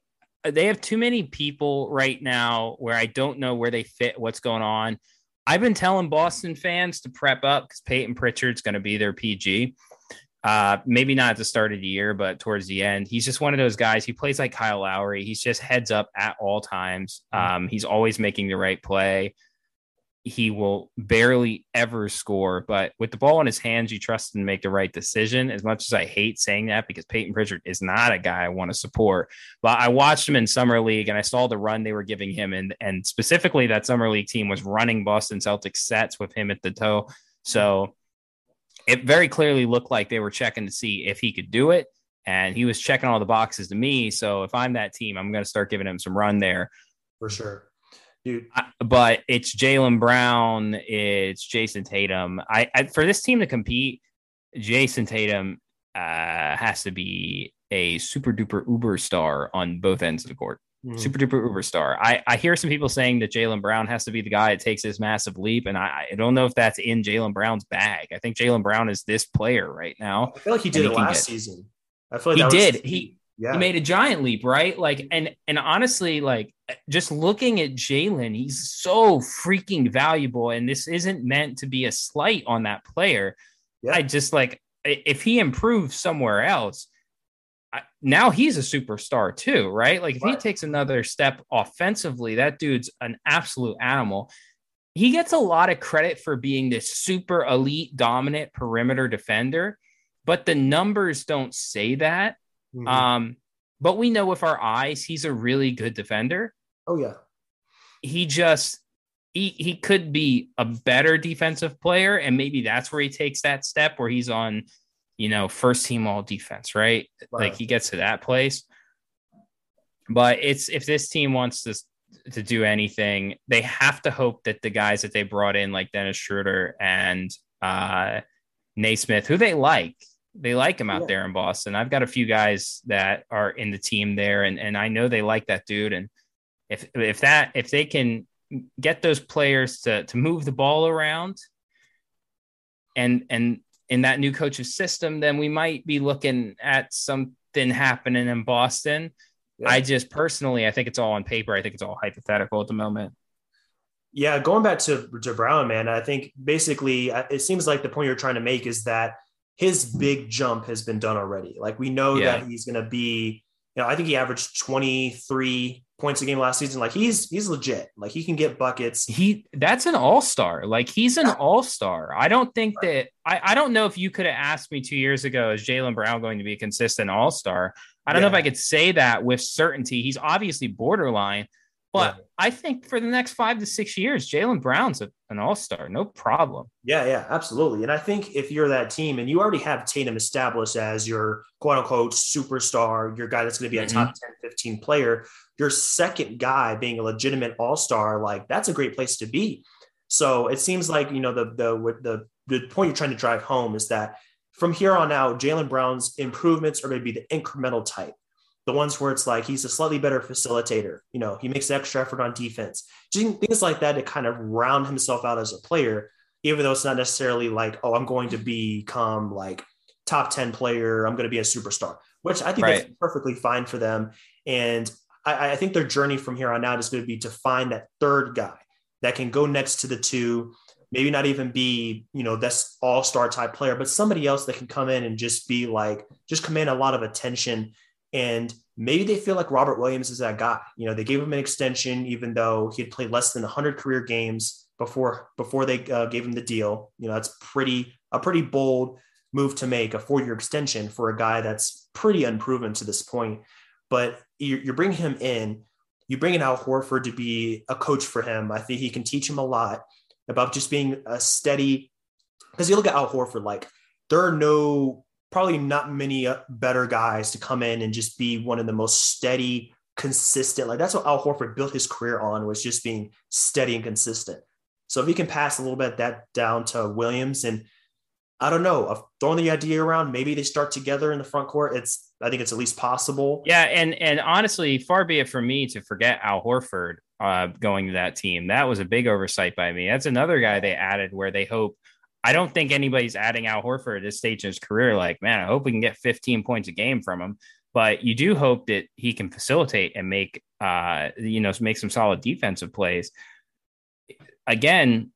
they have too many people right now where I don't know where they fit, what's going on. I've been telling Boston fans to prep up because Payton Pritchard's going to be their PG. Uh, maybe not at the start of the year, but towards the end, he's just one of those guys. He plays like Kyle Lowry. He's just heads up at all times. Mm-hmm. Um, he's always making the right play. He will barely ever score, but with the ball in his hands, you trust him to make the right decision. As much as I hate saying that, because Payton Pritchard is not a guy I want to support, but I watched him in summer league and I saw the run they were giving him, and and specifically that summer league team was running Boston Celtics sets with him at the toe. So it very clearly looked like they were checking to see if he could do it. And he was checking all the boxes to me. So if I'm that team, I'm going to start giving him some run there. For sure. Dude. but it's Jaylen Brown, it's Jayson Tatum. I, I, for this team to compete, Jayson Tatum uh, has to be a super duper uber star on both ends of the court. Mm-hmm. super duper uber star. I, I hear some people saying that Jaylen Brown has to be the guy that takes this massive leap, and I, I don't know if that's in Jaylen Brown's bag. I think Jaylen Brown is this player right now. I feel like he did it last get, season. I feel like he did. Was, he yeah. he made a giant leap, right? Like, and and honestly, like just looking at Jaylen, he's so freaking valuable, and this isn't meant to be a slight on that player. Yeah. I just like if he improves somewhere else, now he's a superstar too, right? Like if he takes another step offensively, that dude's an absolute animal. He gets a lot of credit for being this super elite, dominant perimeter defender, but the numbers don't say that. Mm-hmm. Um, but we know with our eyes, he's a really good defender. Oh yeah. He just he he could be a better defensive player, and maybe that's where he takes that step where he's on you know, first team all defense, right? right? Like he gets to that place. But it's if this team wants to to do anything, they have to hope that the guys that they brought in, like Dennis Schroeder and uh, Nesmith, who they like, they like him out yeah. there in Boston. I've got a few guys that are in the team there, and and I know they like that dude. And if if that if they can get those players to to move the ball around and and in that new coach's system, then we might be looking at something happening in Boston. Yeah. I just personally, I think it's all on paper. I think it's all hypothetical at the moment. Yeah, going back to, to Brown, man, I think basically uh, it seems like the point you're trying to make is that his big jump has been done already. Like we know yeah. that he's going to be, you know, I think he averaged 23 points a game last season. Like he's he's legit. Like he can get buckets. He that's an all star. Like he's an all star. I don't think that I, I don't know if you could have asked me two years ago is Jaylen Brown going to be a consistent all star. I don't yeah. know if I could say that with certainty. He's obviously borderline, but yeah. I think for the next five to six years, Jaylen Brown's a, an all star, no problem. Yeah, yeah, absolutely. And I think if you're that team and you already have Tatum established as your quote unquote superstar, your guy that's going to be a mm-hmm. top 10, 15 player, your second guy being a legitimate all star, like that's a great place to be. So it seems like, you know, the, the, the, the point you're trying to drive home is that from here on out, Jaylen Brown's improvements are going to be the incremental type the ones where it's like he's a slightly better facilitator. You know, he makes extra effort on defense, just things like that to kind of round himself out as a player, even though it's not necessarily like, oh, I'm going to become like top 10 player, I'm going to be a superstar, which I think right. that's perfectly fine for them. And I, I think their journey from here on out is going to be to find that third guy that can go next to the two, maybe not even be, you know, this all-star type player, but somebody else that can come in and just be like, just command a lot of attention and maybe they feel like Robert Williams is that guy. You know, they gave him an extension, even though he had played less than 100 career games before before they uh, gave him the deal. You know, that's pretty a pretty bold move to make a four year extension for a guy that's pretty unproven to this point. But you, you bringing him in, you bring in Al Horford to be a coach for him. I think he can teach him a lot about just being a steady. Because you look at Al Horford, like there are no probably not many uh, better guys to come in and just be one of the most steady, consistent. Like that's what Al Horford built his career on was just being steady and consistent. So if he can pass a little bit that down to Williams and I don't know, I've thrown the idea around. Maybe they start together in the front court. It's I think it's at least possible. Yeah, and and honestly, far be it from me to forget Al Horford uh, going to that team. That was a big oversight by me. That's another guy they added where they hope I don't think anybody's adding Al Horford at this stage in his career. Like, man, I hope we can get 15 points a game from him. But you do hope that he can facilitate and make, uh, you know, make some solid defensive plays. Again,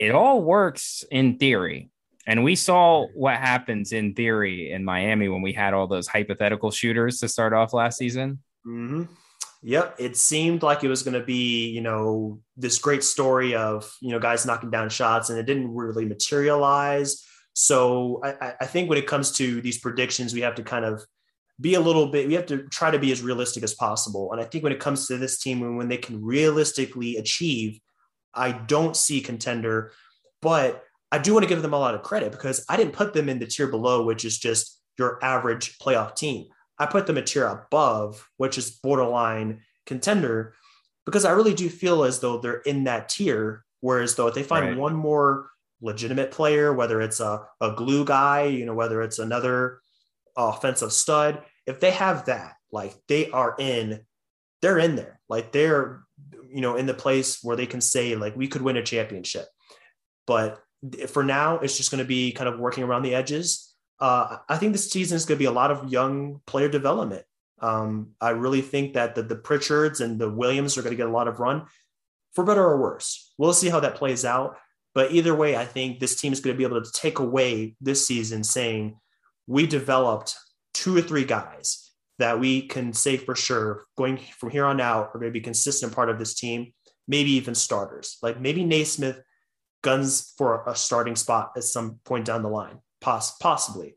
it all works in theory. And we saw what happens in theory in Miami when we had all those hypothetical shooters to start off last season. Mm-hmm. Yep, it seemed like it was going to be, you know, this great story of, you know, guys knocking down shots, and it didn't really materialize. So I, I think when it comes to these predictions, we have to kind of be a little bit, we have to try to be as realistic as possible. And I think when it comes to this team, and when they can realistically achieve, I don't see contender, but I do want to give them a lot of credit because I didn't put them in the tier below, which is just your average playoff team. I put them a tier above, which is borderline contender, because I really do feel as though they're in that tier. Whereas though if they find right. one more legitimate player, whether it's a, a glue guy, you know, whether it's another offensive stud, if they have that, like they are in they're in there. Like they're, you know, in the place where they can say like we could win a championship. But for now, it's just going to be kind of working around the edges. Uh, I think this season is going to be a lot of young player development. Um, I really think that the, the Pritchards and the Williams are going to get a lot of run, for better or worse. We'll see how that plays out. But either way, I think this team is going to be able to take away this season saying we developed two or three guys that we can say for sure going from here on out are going to be consistent part of this team, maybe even starters. Like maybe Nesmith guns for a starting spot at some point down the line, poss- possibly.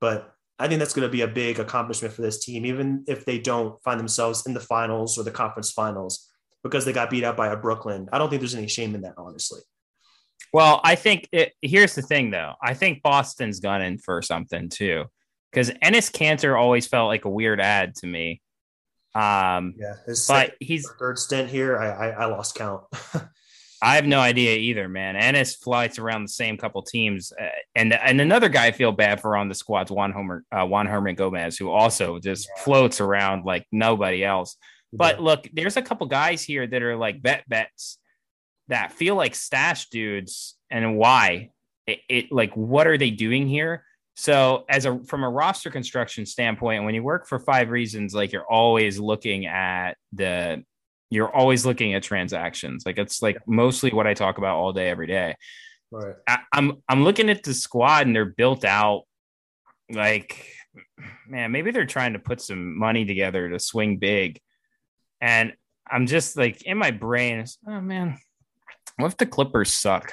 But I think that's going to be a big accomplishment for this team, even if they don't find themselves in the finals or the conference finals because they got beat out by a Brooklyn. I don't think there's any shame in that, honestly. Well, I think it, here's the thing, though. I think Boston's gunning for something too, because Enes Kanter always felt like a weird ad to me. Um, yeah, his but he's third stint here. I I, I lost count. I have no idea either, man. Enes flies around the same couple teams, uh, and and another guy I feel bad for on the squad's Juan Homer, uh, Juan Hernangomez, who also just yeah. floats around like nobody else. But yeah. look, there's a couple guys here that are like bet bets that feel like stash dudes, and why? It, it like what are they doing here? So, as a from a roster construction standpoint, when you work for five reasons, like you're always looking at the you're always looking at transactions. Like it's like mostly what I talk about all day, every day. Right. I, I'm I'm looking at the squad and they're built out like man, maybe they're trying to put some money together to swing big. And I'm just like in my brain, oh man, what if the Clippers suck?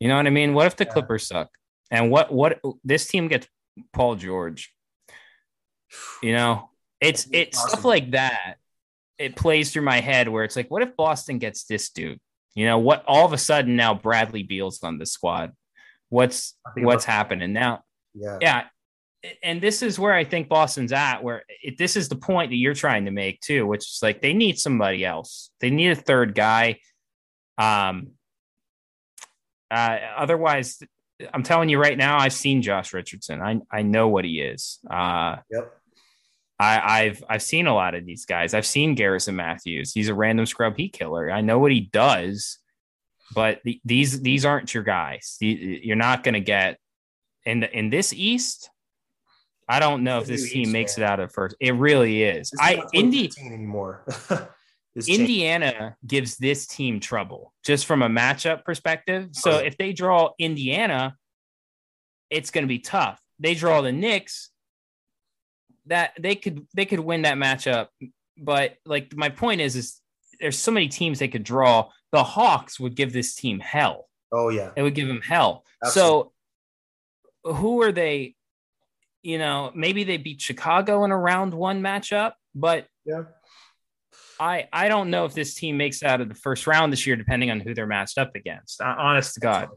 You know what I mean? What if the yeah. Clippers suck? And what what this team gets Paul George? You know, it's it's awesome. stuff like that it plays through my head where it's like, what if Boston gets this dude? You know, what all of a sudden now Bradley Beal's on the squad. What's what's happening now? Yeah. Yeah. And this is where I think Boston's at, where it, this is the point that you're trying to make too, which is like they need somebody else. They need a third guy. Um, uh, otherwise, I'm telling you right now, I've seen Josh Richardson. I I know what he is. Uh, yep. I, have I've seen a lot of these guys. I've seen Garrison Matthews. He's a random scrub heat killer. I know what he does, but the, these these aren't your guys. you're not going to get in the, in this East. I don't know if this team East, makes man. it out of first. It really is. I Indy anymore. Indiana gives this team trouble just from a matchup perspective. So if they draw Indiana, it's going to be tough. They draw the Knicks that they could they could win that matchup. But like my point is, is there's so many teams they could draw. The Hawks would give this team hell. Oh yeah, it would give them hell. Absolutely. So who are they? You know, maybe they beat Chicago in a round one matchup, but yeah. I, I don't know if this team makes out of the first round this year, depending on who they're matched up against. Honest to God.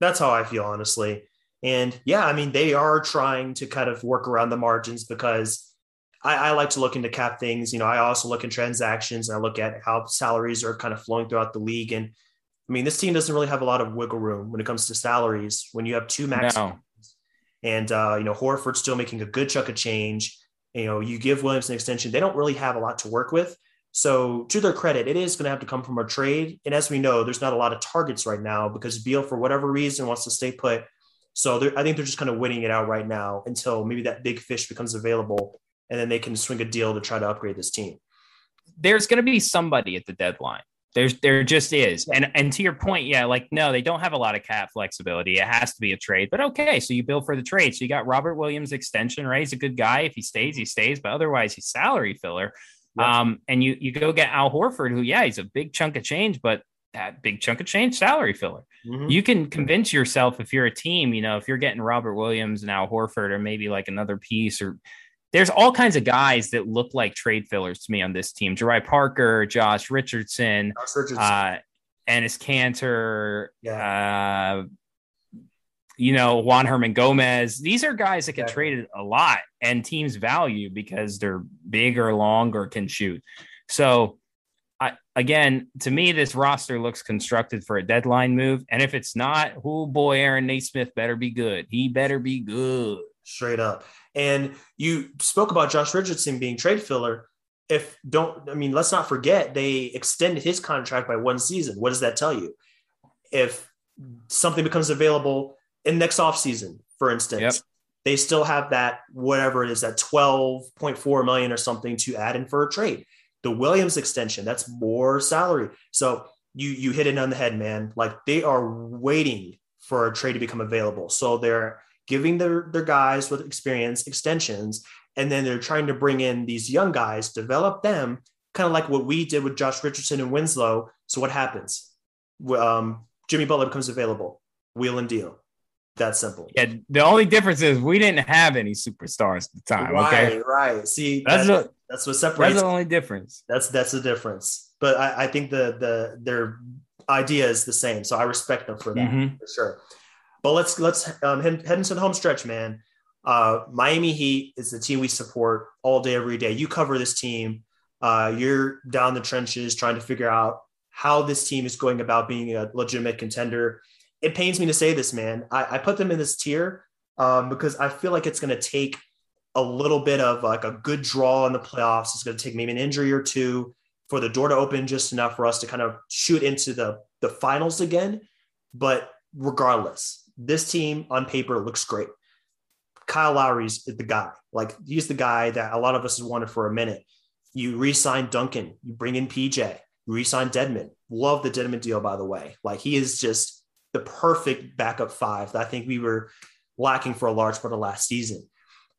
That's how I feel, honestly. And yeah, I mean, they are trying to kind of work around the margins because I, I, like to look into cap things. You know, I also look in transactions and I look at how salaries are kind of flowing throughout the league. And I mean, this team doesn't really have a lot of wiggle room when it comes to salaries when you have two max. No. And, uh, you know, Horford's still making a good chunk of change. You know, you give Williams an extension, they don't really have a lot to work with. So, to their credit, it is going to have to come from a trade. And as we know, there's not a lot of targets right now because Beal, for whatever reason, wants to stay put so I think they're just kind of waiting it out right now until maybe that big fish becomes available, and then they can swing a deal to try to upgrade this team. There's going to be somebody at the deadline. There's there just is, and and to your point, yeah, like no, they don't have a lot of cap flexibility. It has to be a trade, but okay, so you build for the trade. So you got Robert Williams extension, right? He's a good guy. If he stays, he stays, but otherwise, he's salary filler. Yep. Um, and you you go get Al Horford, who yeah, he's a big chunk of change, but that big chunk of change salary filler. Mm-hmm. You can convince yourself if you're a team, you know, if you're getting Robert Williams and Al Horford or maybe like another piece or there's all kinds of guys that look like trade fillers to me on this team. Jabari Parker, Josh Richardson, Josh Richardson. uh Enes Kanter, yeah. uh you know, Juan Hernangomez. These are guys that get exactly. traded a lot and teams value because they're big or long or can shoot. So I, again, to me, this roster looks constructed for a deadline move. And if it's not, oh boy, Aaron Nesmith better be good. He better be good. Straight up. And you spoke about Josh Richardson being trade filler. if don't I mean, let's not forget they extended his contract by one season. What does that tell you? If something becomes available in next offseason, for instance, yep. they still have that whatever it is, that 12.4 million or something to add in for a trade. The Williams extension, that's more salary. So you you hit it on the head, man. Like they are waiting for a trade to become available. So they're giving their, their guys with experience extensions and then they're trying to bring in these young guys, develop them, kind of like what we did with Josh Richardson and Winslow. So what happens? Um, Jimmy Butler becomes available, wheel and deal. That simple. Yeah. The only difference is we didn't have any superstars at the time. Right, okay. Right. See, that's, that, what, that's what separates. That's the only difference. That's that's the difference. But I, I think the the their idea is the same. So I respect them for that mm-hmm. for sure. But let's let's um, head, head into the home stretch, man. Uh, Miami Heat is the team we support all day, every day. You cover this team. Uh, you're down the trenches trying to figure out how this team is going about being a legitimate contender. It pains me to say this, man. I, I put them in this tier um, because I feel like it's going to take a little bit of like a good draw in the playoffs. It's going to take maybe an injury or two for the door to open just enough for us to kind of shoot into the the finals again. But regardless, this team on paper looks great. Kyle Lowry's the guy. Like he's the guy that a lot of us have wanted for a minute. You re-sign Duncan, you bring in PJ, you re-sign Dedmon. Love the Dedmon deal, by the way. Like he is just the perfect backup five that I think we were lacking for a large part of last season.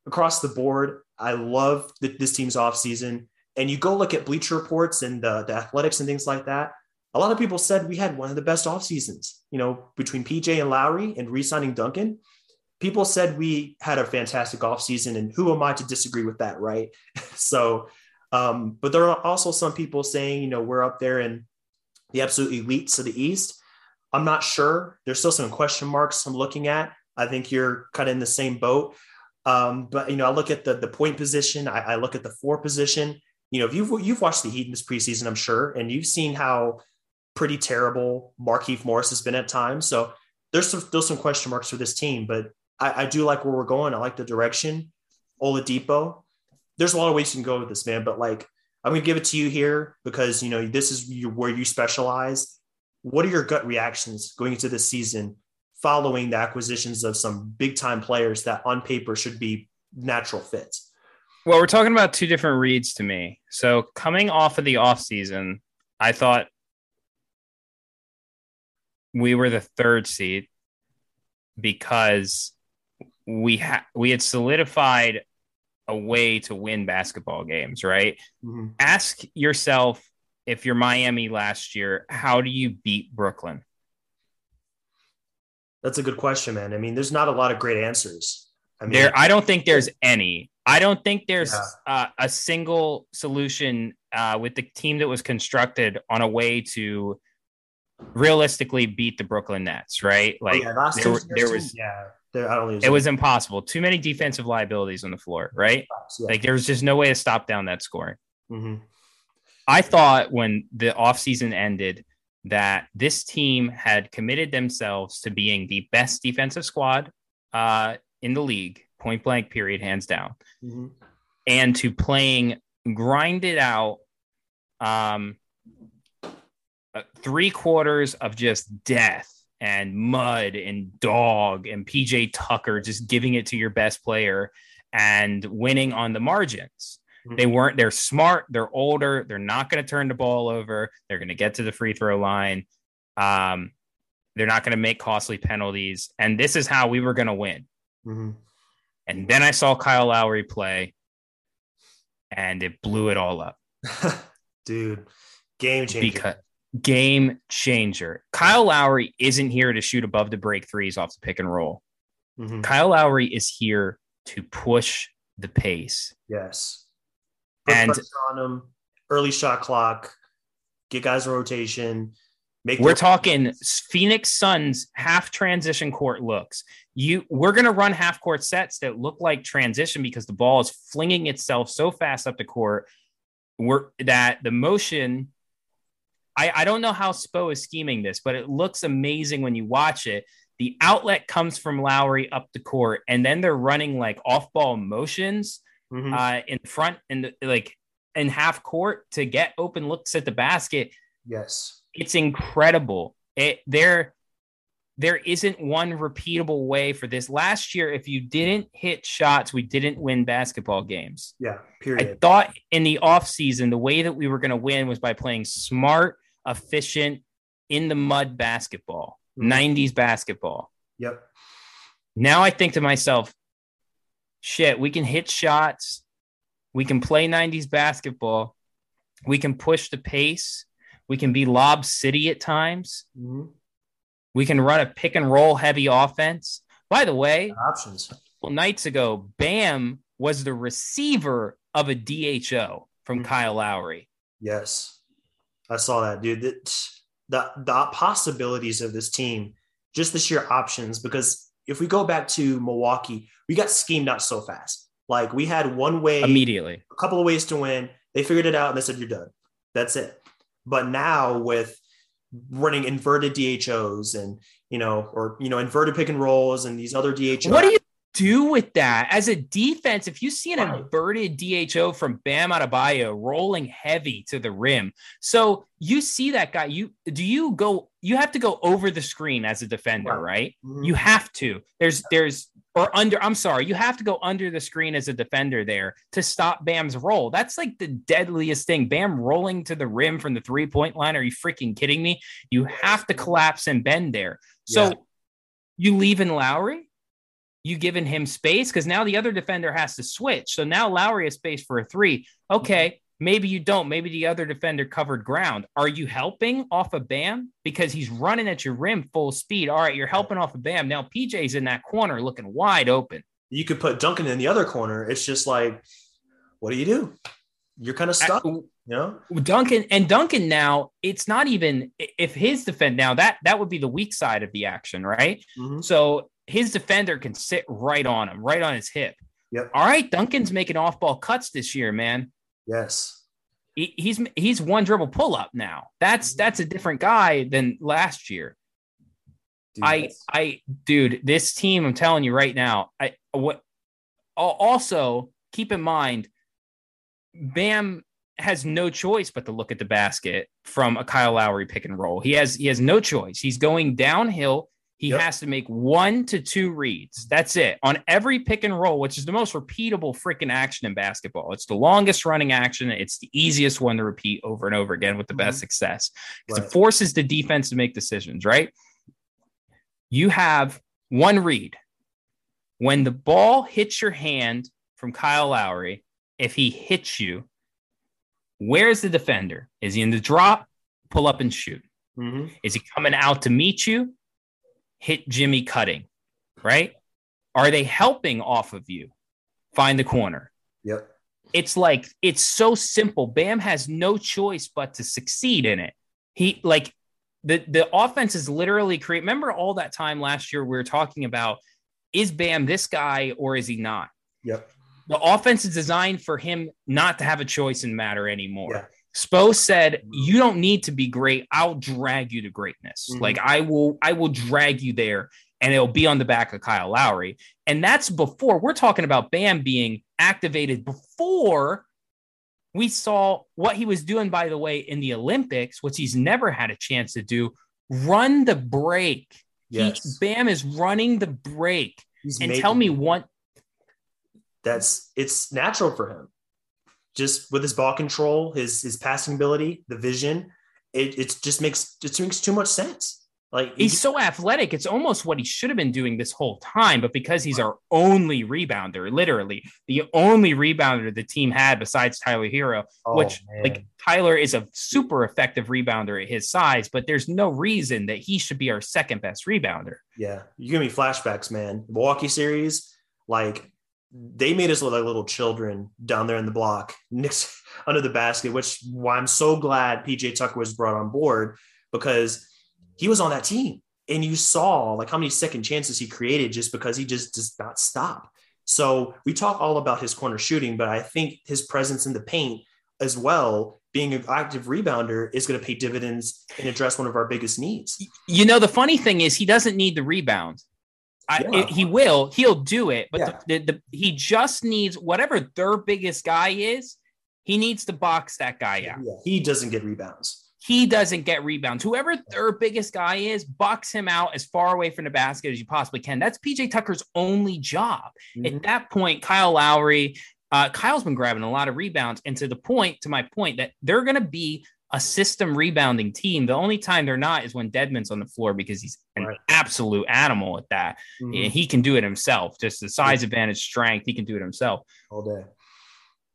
Across the board, I love the, this team's offseason. And you go look at Bleacher Reports and the, the athletics and things like that. A lot of people said we had one of the best off seasons, you know, between PJ and Lowry and re-signing Duncan people said we had a fantastic offseason, and who am I to disagree with that, right? so, um, but there are also some people saying, you know, we're up there in the absolute elites of the East. I'm not sure. There's still some question marks I'm looking at. I think you're kind of in the same boat. Um, but you know, I look at the the point position. I, I look at the four position. You know, if you've you've watched the Heat in this preseason, I'm sure, and you've seen how pretty terrible Markieff Morris has been at times. So there's some, still some question marks for this team. But I, I do like where we're going. I like the direction. Oladipo. There's a lot of ways you can go with this, man. But like, I'm gonna give it to you here because you know this is where you specialize. What are your gut reactions going into this season, following the acquisitions of some big time players that on paper should be natural fits? Well, we're talking about two different reads to me. So coming off of the off season, I thought we were the third seed because we had we had solidified a way to win basketball games, right? Mm-hmm. Ask yourself if you're Miami last year, how do you beat Brooklyn? That's a good question, man. I mean, there's not a lot of great answers. I mean, there, I don't think there's any. I don't think there's yeah. uh, a single solution uh, with the team that was constructed on a way to realistically beat the Brooklyn Nets, right? Like oh, yeah, there, there was, yeah, there, I don't. It was impossible. Too many defensive liabilities on the floor, right? Yeah. Like there was just no way to stop down that scoring. Mm-hmm. I thought when the offseason ended that this team had committed themselves to being the best defensive squad uh, in the league, point blank, period, hands down, mm-hmm. and to playing grinded out um, uh, three quarters of just death and mud and dog and PJ Tucker just giving it to your best player and winning on the margins. Mm-hmm. They weren't, they're smart, they're older, they're not going to turn the ball over, they're going to get to the free throw line. Um, they're not going to make costly penalties. And this is how we were going to win. Mm-hmm. And then I saw Kyle Lowry play and it blew it all up. Dude, game changer. Because, game changer. Kyle Lowry isn't here to shoot above the break threes off the pick and roll. Mm-hmm. Kyle Lowry is here to push the pace. Yes. And on him, early shot clock, get guys in rotation. Make we're talking Phoenix Suns half transition court looks. You we're gonna run half court sets that look like transition because the ball is flinging itself so fast up the court. We're that the motion I, I don't know how Spo is scheming this, but it looks amazing when you watch it. The outlet comes from Lowry up the court, and then they're running like off ball motions mm-hmm. uh, in front and like in half court to get open looks at the basket. Yes. It's incredible. It there there isn't one repeatable way for this. Last year, if you didn't hit shots, we didn't win basketball games. Yeah, period. I thought in the offseason, the way that we were going to win was by playing smart, efficient, in the mud basketball, mm-hmm. 90s basketball. Yep. Now I think to myself, shit, we can hit shots. We can play 90s basketball. We can push the pace. We can be lob city at times. Mm-hmm. We can run a pick and roll heavy offense. By the way, options. Well, nights ago, Bam was the receiver of a DHO from mm-hmm. Kyle Lowry. Yes, I saw that, dude. That the the possibilities of this team, just the sheer options. Because if we go back to Milwaukee, we got schemed out so fast. Like we had one way immediately, a couple of ways to win. They figured it out and they said, "You're done." That's it. But now with running inverted DHOs and you know, or you know, inverted pick and rolls and these other DHOs. What do you do with that as a defense? If you see an inverted DHO from Bam Adebayo rolling heavy to the rim, so you see that guy, you do you go? You have to go over the screen as a defender, right? Mm-hmm. You have to. There's there's or under. I'm sorry, you have to go under the screen as a defender there to stop Bam's roll. That's like the deadliest thing. Bam rolling to the rim from the three point line. Are you freaking kidding me? You have to collapse and bend there. So. Yeah. You leave in Lowry? You given him space because now the other defender has to switch. So now Lowry has space for a three. Okay, maybe you don't. Maybe the other defender covered ground. Are you helping off of Bam because he's running at your rim full speed? All right, you're helping off of Bam. Now PJ's in that corner looking wide open. You could put Duncan in the other corner. It's just like, what do you do? You're kind of stuck. you know? Duncan and Duncan now, it's not even if his defend now that that would be the weak side of the action, right? Mm-hmm. So his defender can sit right on him, right on his hip. Yep. All right, Duncan's making off ball cuts this year, man. Yes. He, he's he's one dribble pull up now. That's mm-hmm. that's a different guy than last year. Dude, I I dude, this team, I'm telling you right now, I what also keep in mind Bam has no choice but to look at the basket from a Kyle Lowry pick and roll. He has he has no choice. He's going downhill. He yep. has to make one to two reads. That's it on every pick and roll, which is the most repeatable freaking action in basketball. It's the longest running action. It's the easiest one to repeat over and over again with the mm-hmm. best success because right. it forces the defense to make decisions, right? You have one read. When the ball hits your hand from Kyle Lowry, if he hits you, where's the defender? Is he in the drop? Pull up and shoot. Mm-hmm. Is he coming out to meet you? Hit Jimmy cutting, right? Are they helping off of you? Find the corner. Yep. It's like it's so simple. Bam has no choice but to succeed in it. He like the the offense is literally create. Remember all that time last year we were talking about is Bam this guy or is he not? Yep. The offense is designed for him not to have a choice in matter anymore. Yeah. Spo said, "You don't need to be great. I'll drag you to greatness. Mm-hmm. Like I will, I will drag you there, and it'll be on the back of Kyle Lowry. And that's before we're talking about Bam being activated before we saw what he was doing. By the way, in the Olympics, which he's never had a chance to do, run the break. Yes. He, Bam is running the break. He's and tell me one. That's it's natural for him just with his ball control, his his passing ability, the vision, it it just makes it makes too much sense. Like he's so athletic, it's almost what he should have been doing this whole time. But because he's our only rebounder, literally the only rebounder the team had besides Tyler Herro, oh, which man. like Tyler is a super effective rebounder at his size, but there's no reason that he should be our second best rebounder. Yeah, you give me flashbacks, man. Milwaukee series, like they made us look like little children down there in the block next under the basket, which why I'm so glad PJ Tucker was brought on board because he was on that team. And you saw like how many second chances he created just because he just does not stop. So we talk all about his corner shooting, but I think his presence in the paint as well, being an active rebounder, is going to pay dividends and address one of our biggest needs. You know, the funny thing is he doesn't need the rebound. I, yeah. it, he will. He'll do it, but yeah. the, the, the, he just needs whatever their biggest guy is. He needs to box that guy out. Yeah, he doesn't get rebounds. He doesn't get rebounds. Whoever their biggest guy is, box him out as far away from the basket as you possibly can. That's PJ Tucker's only job. Mm-hmm. At that point, Kyle Lowry, uh, Kyle's been grabbing a lot of rebounds. And to the point, to my point, that they're going to be a system rebounding team. The only time they're not is when Dedmon's on the floor because he's an right. absolute animal at that. Mm-hmm. He can do it himself, just the size yeah. advantage, strength. He can do it himself all day.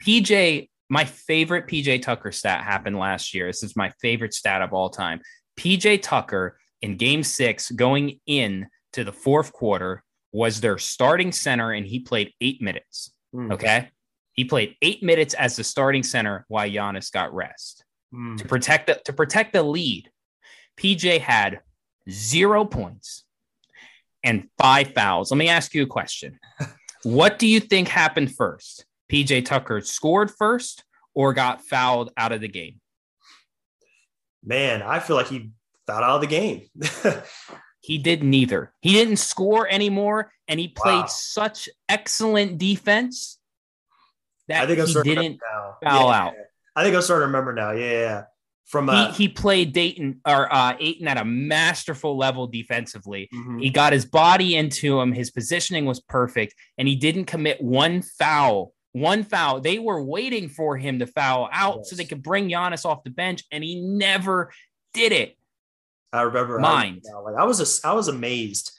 PJ my favorite PJ Tucker stat happened last year. This is my favorite stat of all time. PJ Tucker in game six, going in to the fourth quarter, was their starting center and he played eight minutes. Mm. Okay. He played eight minutes as the starting center while Giannis got rest. Mm. To protect the to protect the lead, PJ had zero points and five fouls. Let me ask you a question. what do you think happened first? PJ Tucker scored first or got fouled out of the game? Man, I feel like he fouled out of the game. he did neither. He didn't score anymore, and he played wow. such excellent defense that I think he didn't foul yeah. out. I think I'm starting to remember now. Yeah, yeah. From uh, he, he played Dayton or uh, Ayton at a masterful level defensively. Mm-hmm. He got his body into him. His positioning was perfect, and he didn't commit one foul one foul. They were waiting for him to foul out yes. so they could bring Giannis off the bench, and he never did it. I remember mind. I, like I was, I was amazed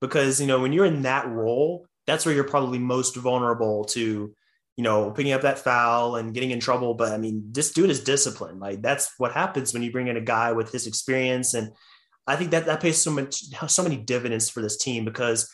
because you know when you're in that role, that's where you're probably most vulnerable to, you know, picking up that foul and getting in trouble. But I mean, this dude is disciplined. Like that's what happens when you bring in a guy with his experience, and I think that that pays so much, so many dividends for this team because,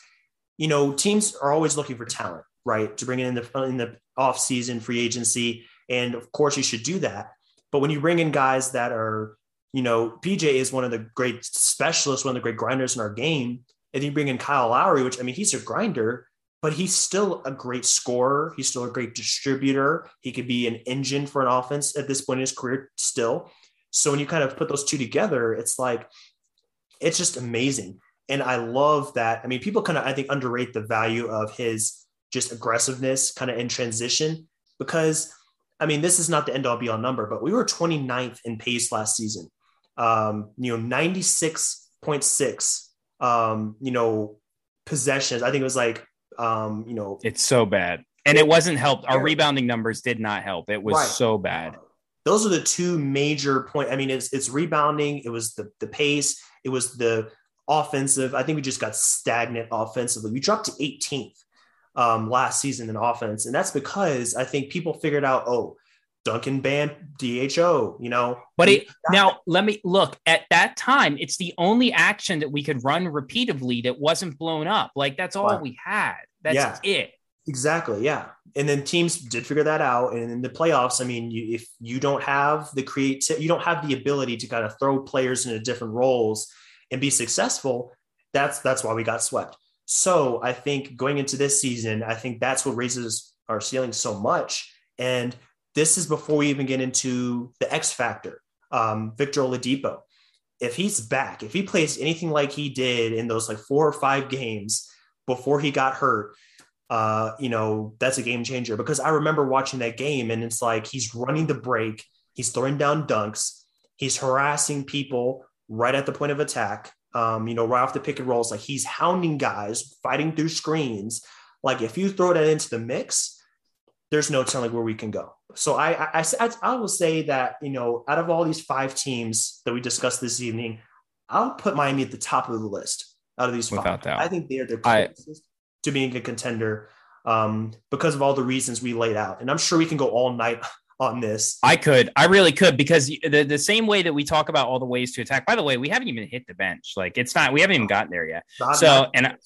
you know, teams are always looking for talent right? To bring in the in the off season free agency, and of course you should do that. But when you bring in guys that are, you know, PJ is one of the great specialists, one of the great grinders in our game, and you bring in Kyle Lowry, which I mean he's a grinder, but he's still a great scorer. He's still a great distributor. He could be an engine for an offense at this point in his career still. So when you kind of put those two together, it's like it's just amazing. And I love that. I mean, people kind of I think underrate the value of his just aggressiveness kind of in transition because I mean, this is not the end all be all number, but we were 29th in pace last season. Um, you know, 96.6, um, you know, possessions. I think it was like, um, you know, it's so bad. And it wasn't helped. Our rebounding numbers did not help. It was right. so bad. Those are the two major point. I mean, it's it's rebounding. It was the the pace. It was the offensive. I think we just got stagnant offensively. We dropped to 18th um, last season in offense. And that's because I think people figured out, oh, Duncan banned DHO, you know. But it, now let me look at that time. It's the only action that we could run repeatedly that wasn't blown up. Like that's all we had. That's yeah, it. Exactly. Yeah. And then teams did figure that out. And in the playoffs, I mean, you, if you don't have the create, you don't have the ability to kind of throw players into different roles and be successful. That's that's why we got swept. So I think going into this season, I think that's what raises our ceiling so much. And this is before we even get into the X factor, um, Victor Oladipo. If he's back, if he plays anything like he did in those like four or five games before he got hurt, uh, you know, that's a game changer because I remember watching that game and it's like he's running the break, he's throwing down dunks, he's harassing people right at the point of attack um, you know, right off the pick and rolls, like he's hounding guys, fighting through screens. Like if you throw that into the mix, there's no telling where we can go. So I, I, I, I will say that, you know, out of all these five teams that we discussed this evening, I'll put Miami at the top of the list out of these Without five. Doubt. I think they're the closest I, to being a contender um, because of all the reasons we laid out. And I'm sure we can go all night on this. I could, I really could, because the, the same way that we talk about all the ways to attack. By the way, we haven't even hit the bench. Like it's not, we haven't even gotten there yet. Not so, and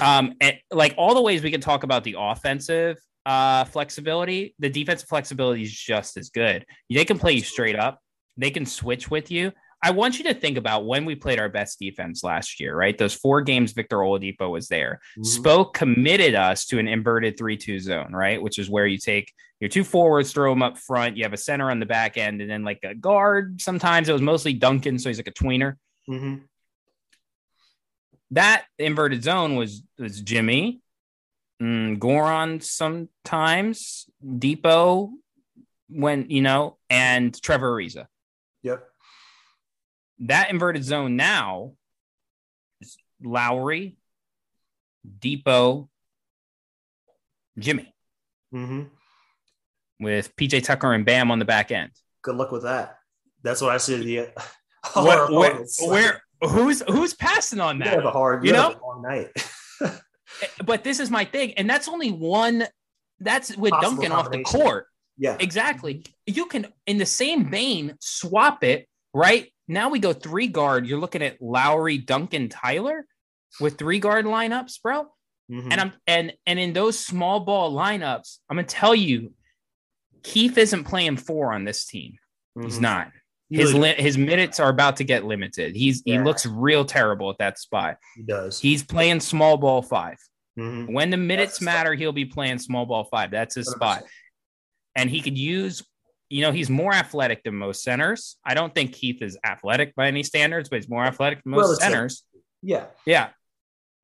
um, and like all the ways we can talk about the offensive uh flexibility, the defensive flexibility is just as good. They can play you straight up. They can switch with you. I want you to think about when we played our best defense last year, right? Those four games Victor Oladipo was there. Mm-hmm. Spo committed us to an inverted 3 2 zone, right? Which is where you take your two forwards, throw them up front. You have a center on the back end, and then like a guard. Sometimes it was mostly Duncan, so he's like a tweener. Mm-hmm. That inverted zone was, was Jimmy, mm, Goran sometimes, Dipo, when you know, and Trevor Ariza. Yep. That inverted zone now is Lowry, Dipo, Jimmy. Mm-hmm. With PJ Tucker and Bam on the back end. Good luck with that. That's what I see. The what, where, where, who's who's passing on that? You have a hard, you, you know, long night. but this is my thing, and that's only one. That's with Possible Duncan off the court. Yeah, exactly. You can, in the same vein, swap it. Right now, we go three guard. You're looking at Lowry, Duncan, Tyler with three guard lineups, bro. Mm-hmm. And I'm and and in those small ball lineups, I'm gonna tell you, Keith isn't playing four on this team. Mm-hmm. He's not. His li- his minutes are about to get limited. He's yeah. he looks real terrible at that spot. He does. He's playing small ball 5 mm-hmm. When the minutes matter, he'll be playing small ball five. That's his 100%. spot. And he could use, you know, he's more athletic than most centers. I don't think Keith is athletic by any standards, but he's more athletic than most well, centers. Yeah. Yeah.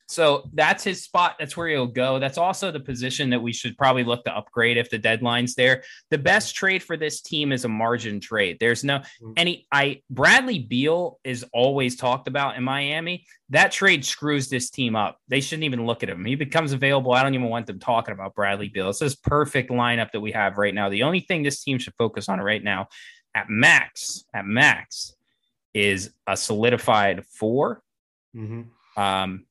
So that's his spot. That's where he'll go. That's also the position that we should probably look to upgrade if the deadline's there. The best trade for this team is a margin trade. There's no mm-hmm. any I Bradley Beal is always talked about in Miami. That trade screws this team up. They shouldn't even look at him. He becomes available. I don't even want them talking about Bradley Beal. It's this perfect lineup that we have right now. The only thing this team should focus on right now at max, at max, is a solidified 4 mm-hmm. Um,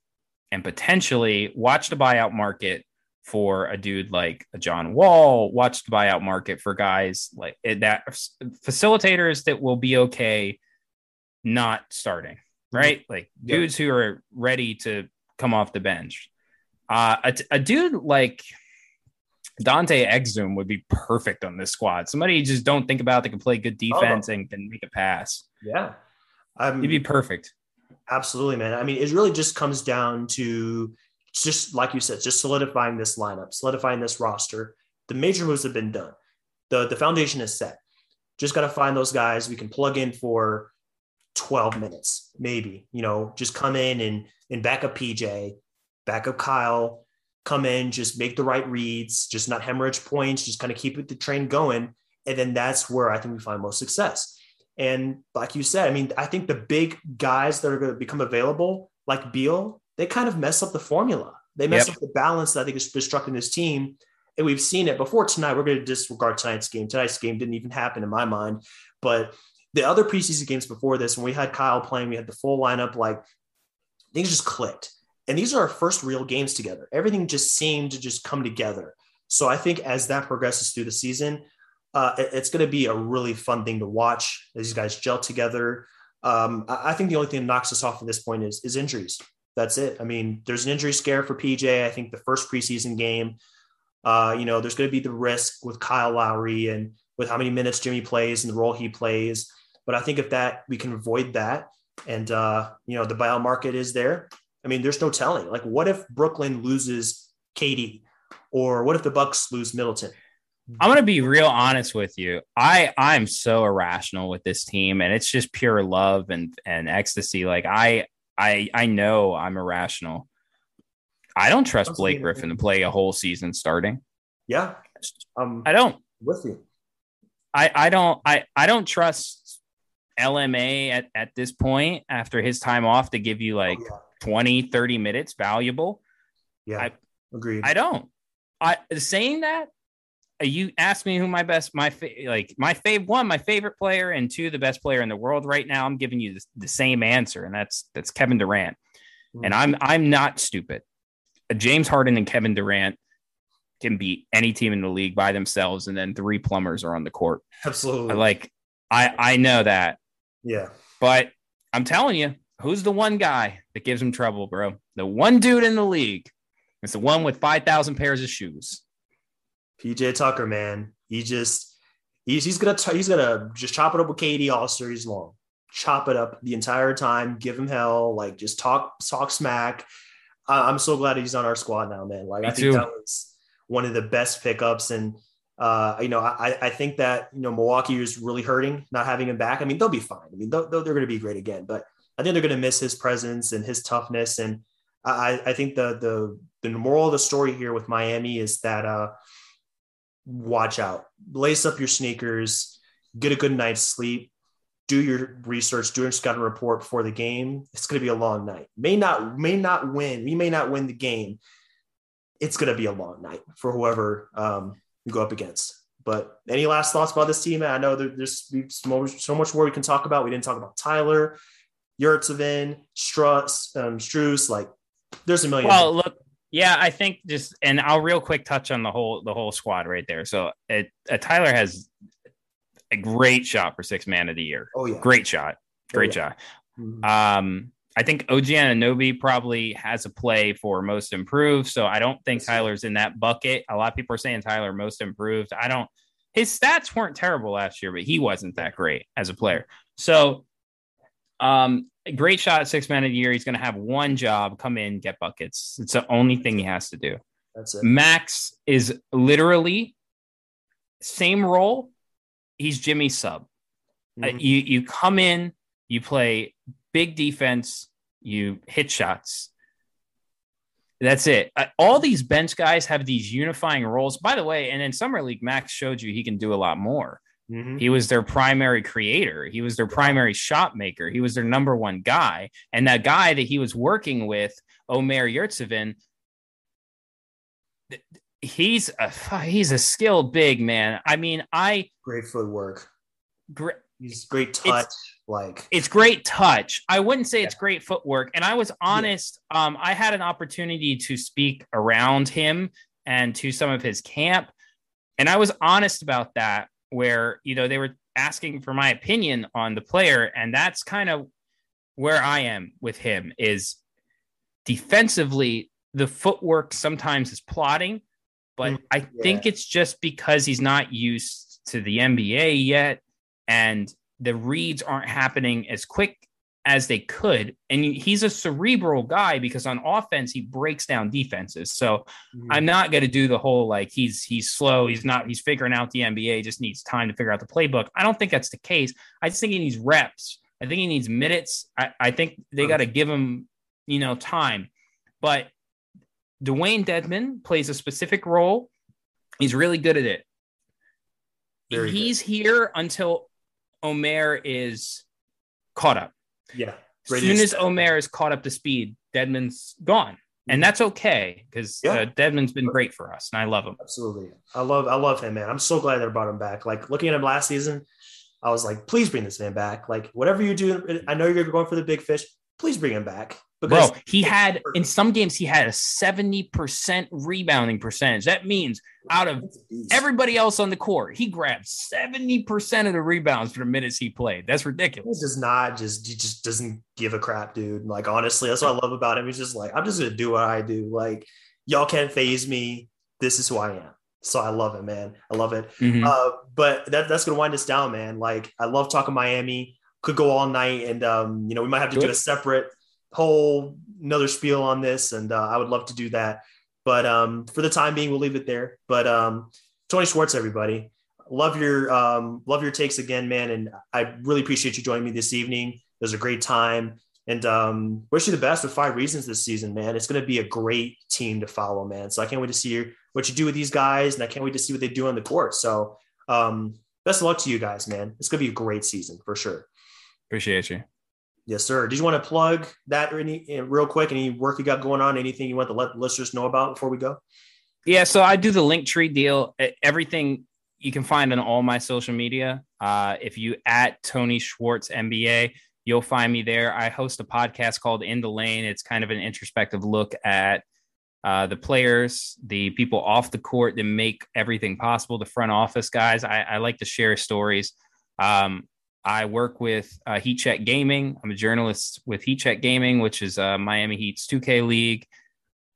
and potentially watch the buyout market for a dude like a John Wall, watch the buyout market for guys like eh, that facilitators that will be okay not starting, right? Like yeah. dudes who are ready to come off the bench. Uh, a, a dude like Dante Exum would be perfect on this squad. Somebody you just don't think about that can play good oh. defense oh. and can make a pass. Yeah. Um, He'd be perfect. Absolutely, man. I mean, it really just comes down to just like you said, just solidifying this lineup, solidifying this roster. The major moves have been done. The the foundation is set. Just got to find those guys we can plug in for 12 minutes, maybe. You know, just come in and and back up PJ, back up Kyle, come in, just make the right reads, just not hemorrhage points, just kind of keep the train going. And then that's where I think we find most success. And like you said, I mean, I think the big guys that are going to become available, like Beal, they kind of mess up the formula. They mess yep. up the balance that I think is constructing this team. And we've seen it before tonight. We're going to disregard tonight's game. Tonight's game didn't even happen in my mind. But the other preseason games before this, when we had Kyle playing, we had the full lineup, like things just clicked. And these are our first real games together. Everything just seemed to just come together. So I think as that progresses through the season, uh, it, it's going to be a really fun thing to watch. As these guys gel together. Um, I, I, think the only thing that knocks us off at this point is, is injuries. That's it. I mean, there's an injury scare for PJ. I think the first preseason game, uh, you know, there's going to be the risk with Kyle Lowry and with how many minutes Jimmy plays and the role he plays. But I think if that we can avoid that, and uh, you know, the buyout market is there. I mean, there's no telling. Like, what if Brooklyn loses KD, or what if the Bucks lose Middleton? I'm gonna be real honest with you. I I'm so irrational with this team, and it's just pure love and and ecstasy. Like I I I know I'm irrational. I don't trust Blake Griffin to play a whole season starting. Yeah, um, I don't. With you, I I don't I I don't trust LMA at at this point after his time off to give you like oh, yeah. 20 30 minutes valuable. Yeah, I, agreed. I don't. I saying that you asked me who my best my fa- like my fav one my favorite player and two the best player in the world right now i'm giving you the, the same answer and that's that's kevin durant. Mm-hmm. and i'm i'm not stupid. Uh, james harden and kevin durant can beat any team in the league by themselves and then three plumbers are on the court. Absolutely. Like i i know that. Yeah. But i'm telling you who's the one guy that gives him trouble bro? The one dude in the league. It's the one with 5000 pairs of shoes PJ Tucker, man, he just he's he's gonna t- he's gonna just chop it up with KD all series long, chop it up the entire time, give him hell, like just talk talk smack. Uh, I'm so glad he's on our squad now, man. Like Me I think too. that was one of the best pickups, and uh, you know I I think that you know Milwaukee is really hurting not having him back. I mean they'll be fine. I mean they're, they're going to be great again, but I think they're going to miss his presence and his toughness. And I I think the the the moral of the story here with Miami is that uh watch out. Lace up your sneakers, get a good night's sleep, do your research, do your scouting report before the game. It's going to be a long night. May not may not win. We may not win the game. It's going to be a long night for whoever um, you go up against. But any last thoughts about this team? I know there's so much more we can talk about. We didn't talk about Tyler, Yurtseven, Struss, um, Strus. Like, there's a million. Well, look, yeah, I think just and I'll real quick touch on the whole the whole squad right there. So, it, uh, Tyler has a great shot for six man of the year. Oh yeah, great shot, great oh, yeah. shot. Mm-hmm. Um, I think OG Anunoby probably has a play for most improved. So I don't think Tyler's in that bucket. A lot of people are saying Tyler most improved. I don't. His stats weren't terrible last year, but he wasn't that great as a player. So, um, great shot at six man of the year. He's going to have one job: come in, get buckets. It's the only thing he has to do. That's it. Max is literally same role. He's Jimmy sub. Uh, mm-hmm. Uh, you you come in, you play big defense, you hit shots. That's it. Uh, all these bench guys have these unifying roles. By the way, and in summer league, Max showed you he can do a lot more. Mm-hmm. He was their primary creator. He was their primary shot maker. He was their number one guy. And that guy that he was working with, Omer Yurtseven, he's a he's a skilled big man. I mean, I great footwork. Great. He's great touch. like it's great touch. I wouldn't say yeah. it's great footwork. And I was honest. Yeah. Um, I had an opportunity to speak around him and to some of his camp, and I was honest about that. Where you know they were asking for my opinion on the player, and that's kind of where I am with him. Is defensively the footwork sometimes is plotting, but mm, I yeah. think it's just because he's not used to the NBA yet and the reads aren't happening as quick as they could. And he's a cerebral guy because on offense he breaks down defenses. So mm-hmm. I'm not going to do the whole like he's he's slow, he's not he's figuring out the NBA, just needs time to figure out the playbook. I don't think that's the case. I just think he needs reps. I think he needs minutes. I, I think they got to give him, you know, time. But Dewayne Dedmon plays a specific role. He's really good at it. Very he's good. here until Omer is caught up. Yeah. As soon as Omer is caught up to speed, Dedmon's gone. And that's okay because yeah. uh, Dedmon's been great for us, and I love him. Absolutely, I love I love him, man. I'm so glad they brought him back. Like looking at him last season, I was like, please bring this man back. Like whatever you do, I know you're going for the big fish. Please bring him back. Bro, he had in some games he had a 70% rebounding percentage. That means out of everybody else on the court, he grabbed 70% of the rebounds for the minutes he played. That's ridiculous. He does not just he just doesn't give a crap, dude. Like honestly, that's what I love about him. He's just like, I'm just gonna do what I do. Like, y'all can't phase me. This is who I am. So I love it, man. I love it. Mm-hmm. Uh, but that, that's gonna wind us down, man. Like I love talking Miami. Could go all night, and um, you know, we might have to Good. do a separate whole another spiel on this, and uh, I would love to do that. But um, for the time being, we'll leave it there. But um, Tony Schwartz, everybody, love your um, love your takes again, man, and I really appreciate you joining me this evening. It was a great time, and um, wish you the best with five reasons this season, man. It's going to be a great team to follow, man. So I can't wait to see what you do with these guys, and I can't wait to see what they do on the court. So um, best of luck to you guys, man. It's going to be a great season for sure. Appreciate you. Yes, sir. Did you want to plug that or any eh, real quick? Any work you got going on? Anything you want to let listeners know about before we go? Yeah, so I do the Linktree deal. Everything you can find on all my social media. Uh, if you at Tony Schwartz NBA, you'll find me there. I host a podcast called In the Lane. It's kind of an introspective look at uh, the players, the people off the court that make everything possible, the front office guys. I, I like to share stories. Um, I work with uh, Heat Check Gaming. I'm a journalist with Heat Check Gaming, which is uh, Miami Heat's 2K league.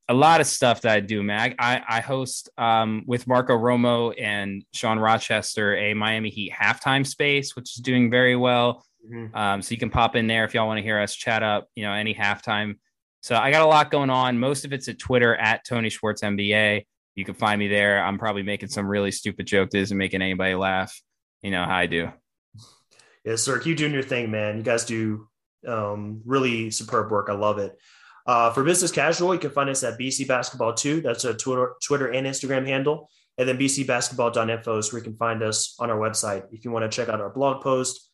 A lot of stuff that I do, man. I, I host um, with Marco Romo and Sean Rochester a Miami Heat halftime space, which is doing very well. Mm-hmm. Um, so you can pop in there if y'all want to hear us chat up, you know, any halftime. So I got a lot going on. Most of it's at Twitter at Tony Schwartz NBA. You can find me there. I'm probably making some really stupid joke jokes and making anybody laugh. You know how I do. Yes, sir. Keep doing your thing, man. You guys do um, really superb work. I love it. Uh, for business casual, you can find us at BC Basketball 2. That's a Twitter, Twitter and Instagram handle. and then bcbasketball.info is where you can find us on our website if you want to check out our blog post,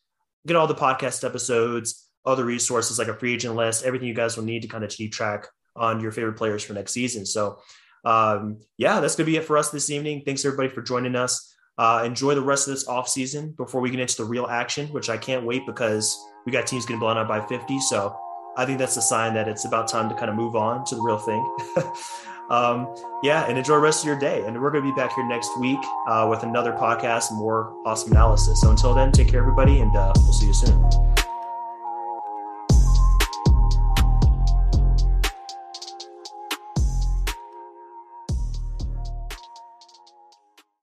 get all the podcast episodes, other resources like a free agent list, everything you guys will need to kind of keep track on your favorite players for next season. So, um, yeah, that's going to be it for us this evening. Thanks everybody for joining us. Uh, enjoy the rest of this off season before we get into the real action, which I can't wait because we got teams getting blown out by 50. So I think that's a sign that it's about time to kind of move on to the real thing. um, yeah, and enjoy the rest of your day. And we're going to be back here next week uh, with another podcast more awesome analysis. So until then, take care, everybody, and uh, we'll see you soon.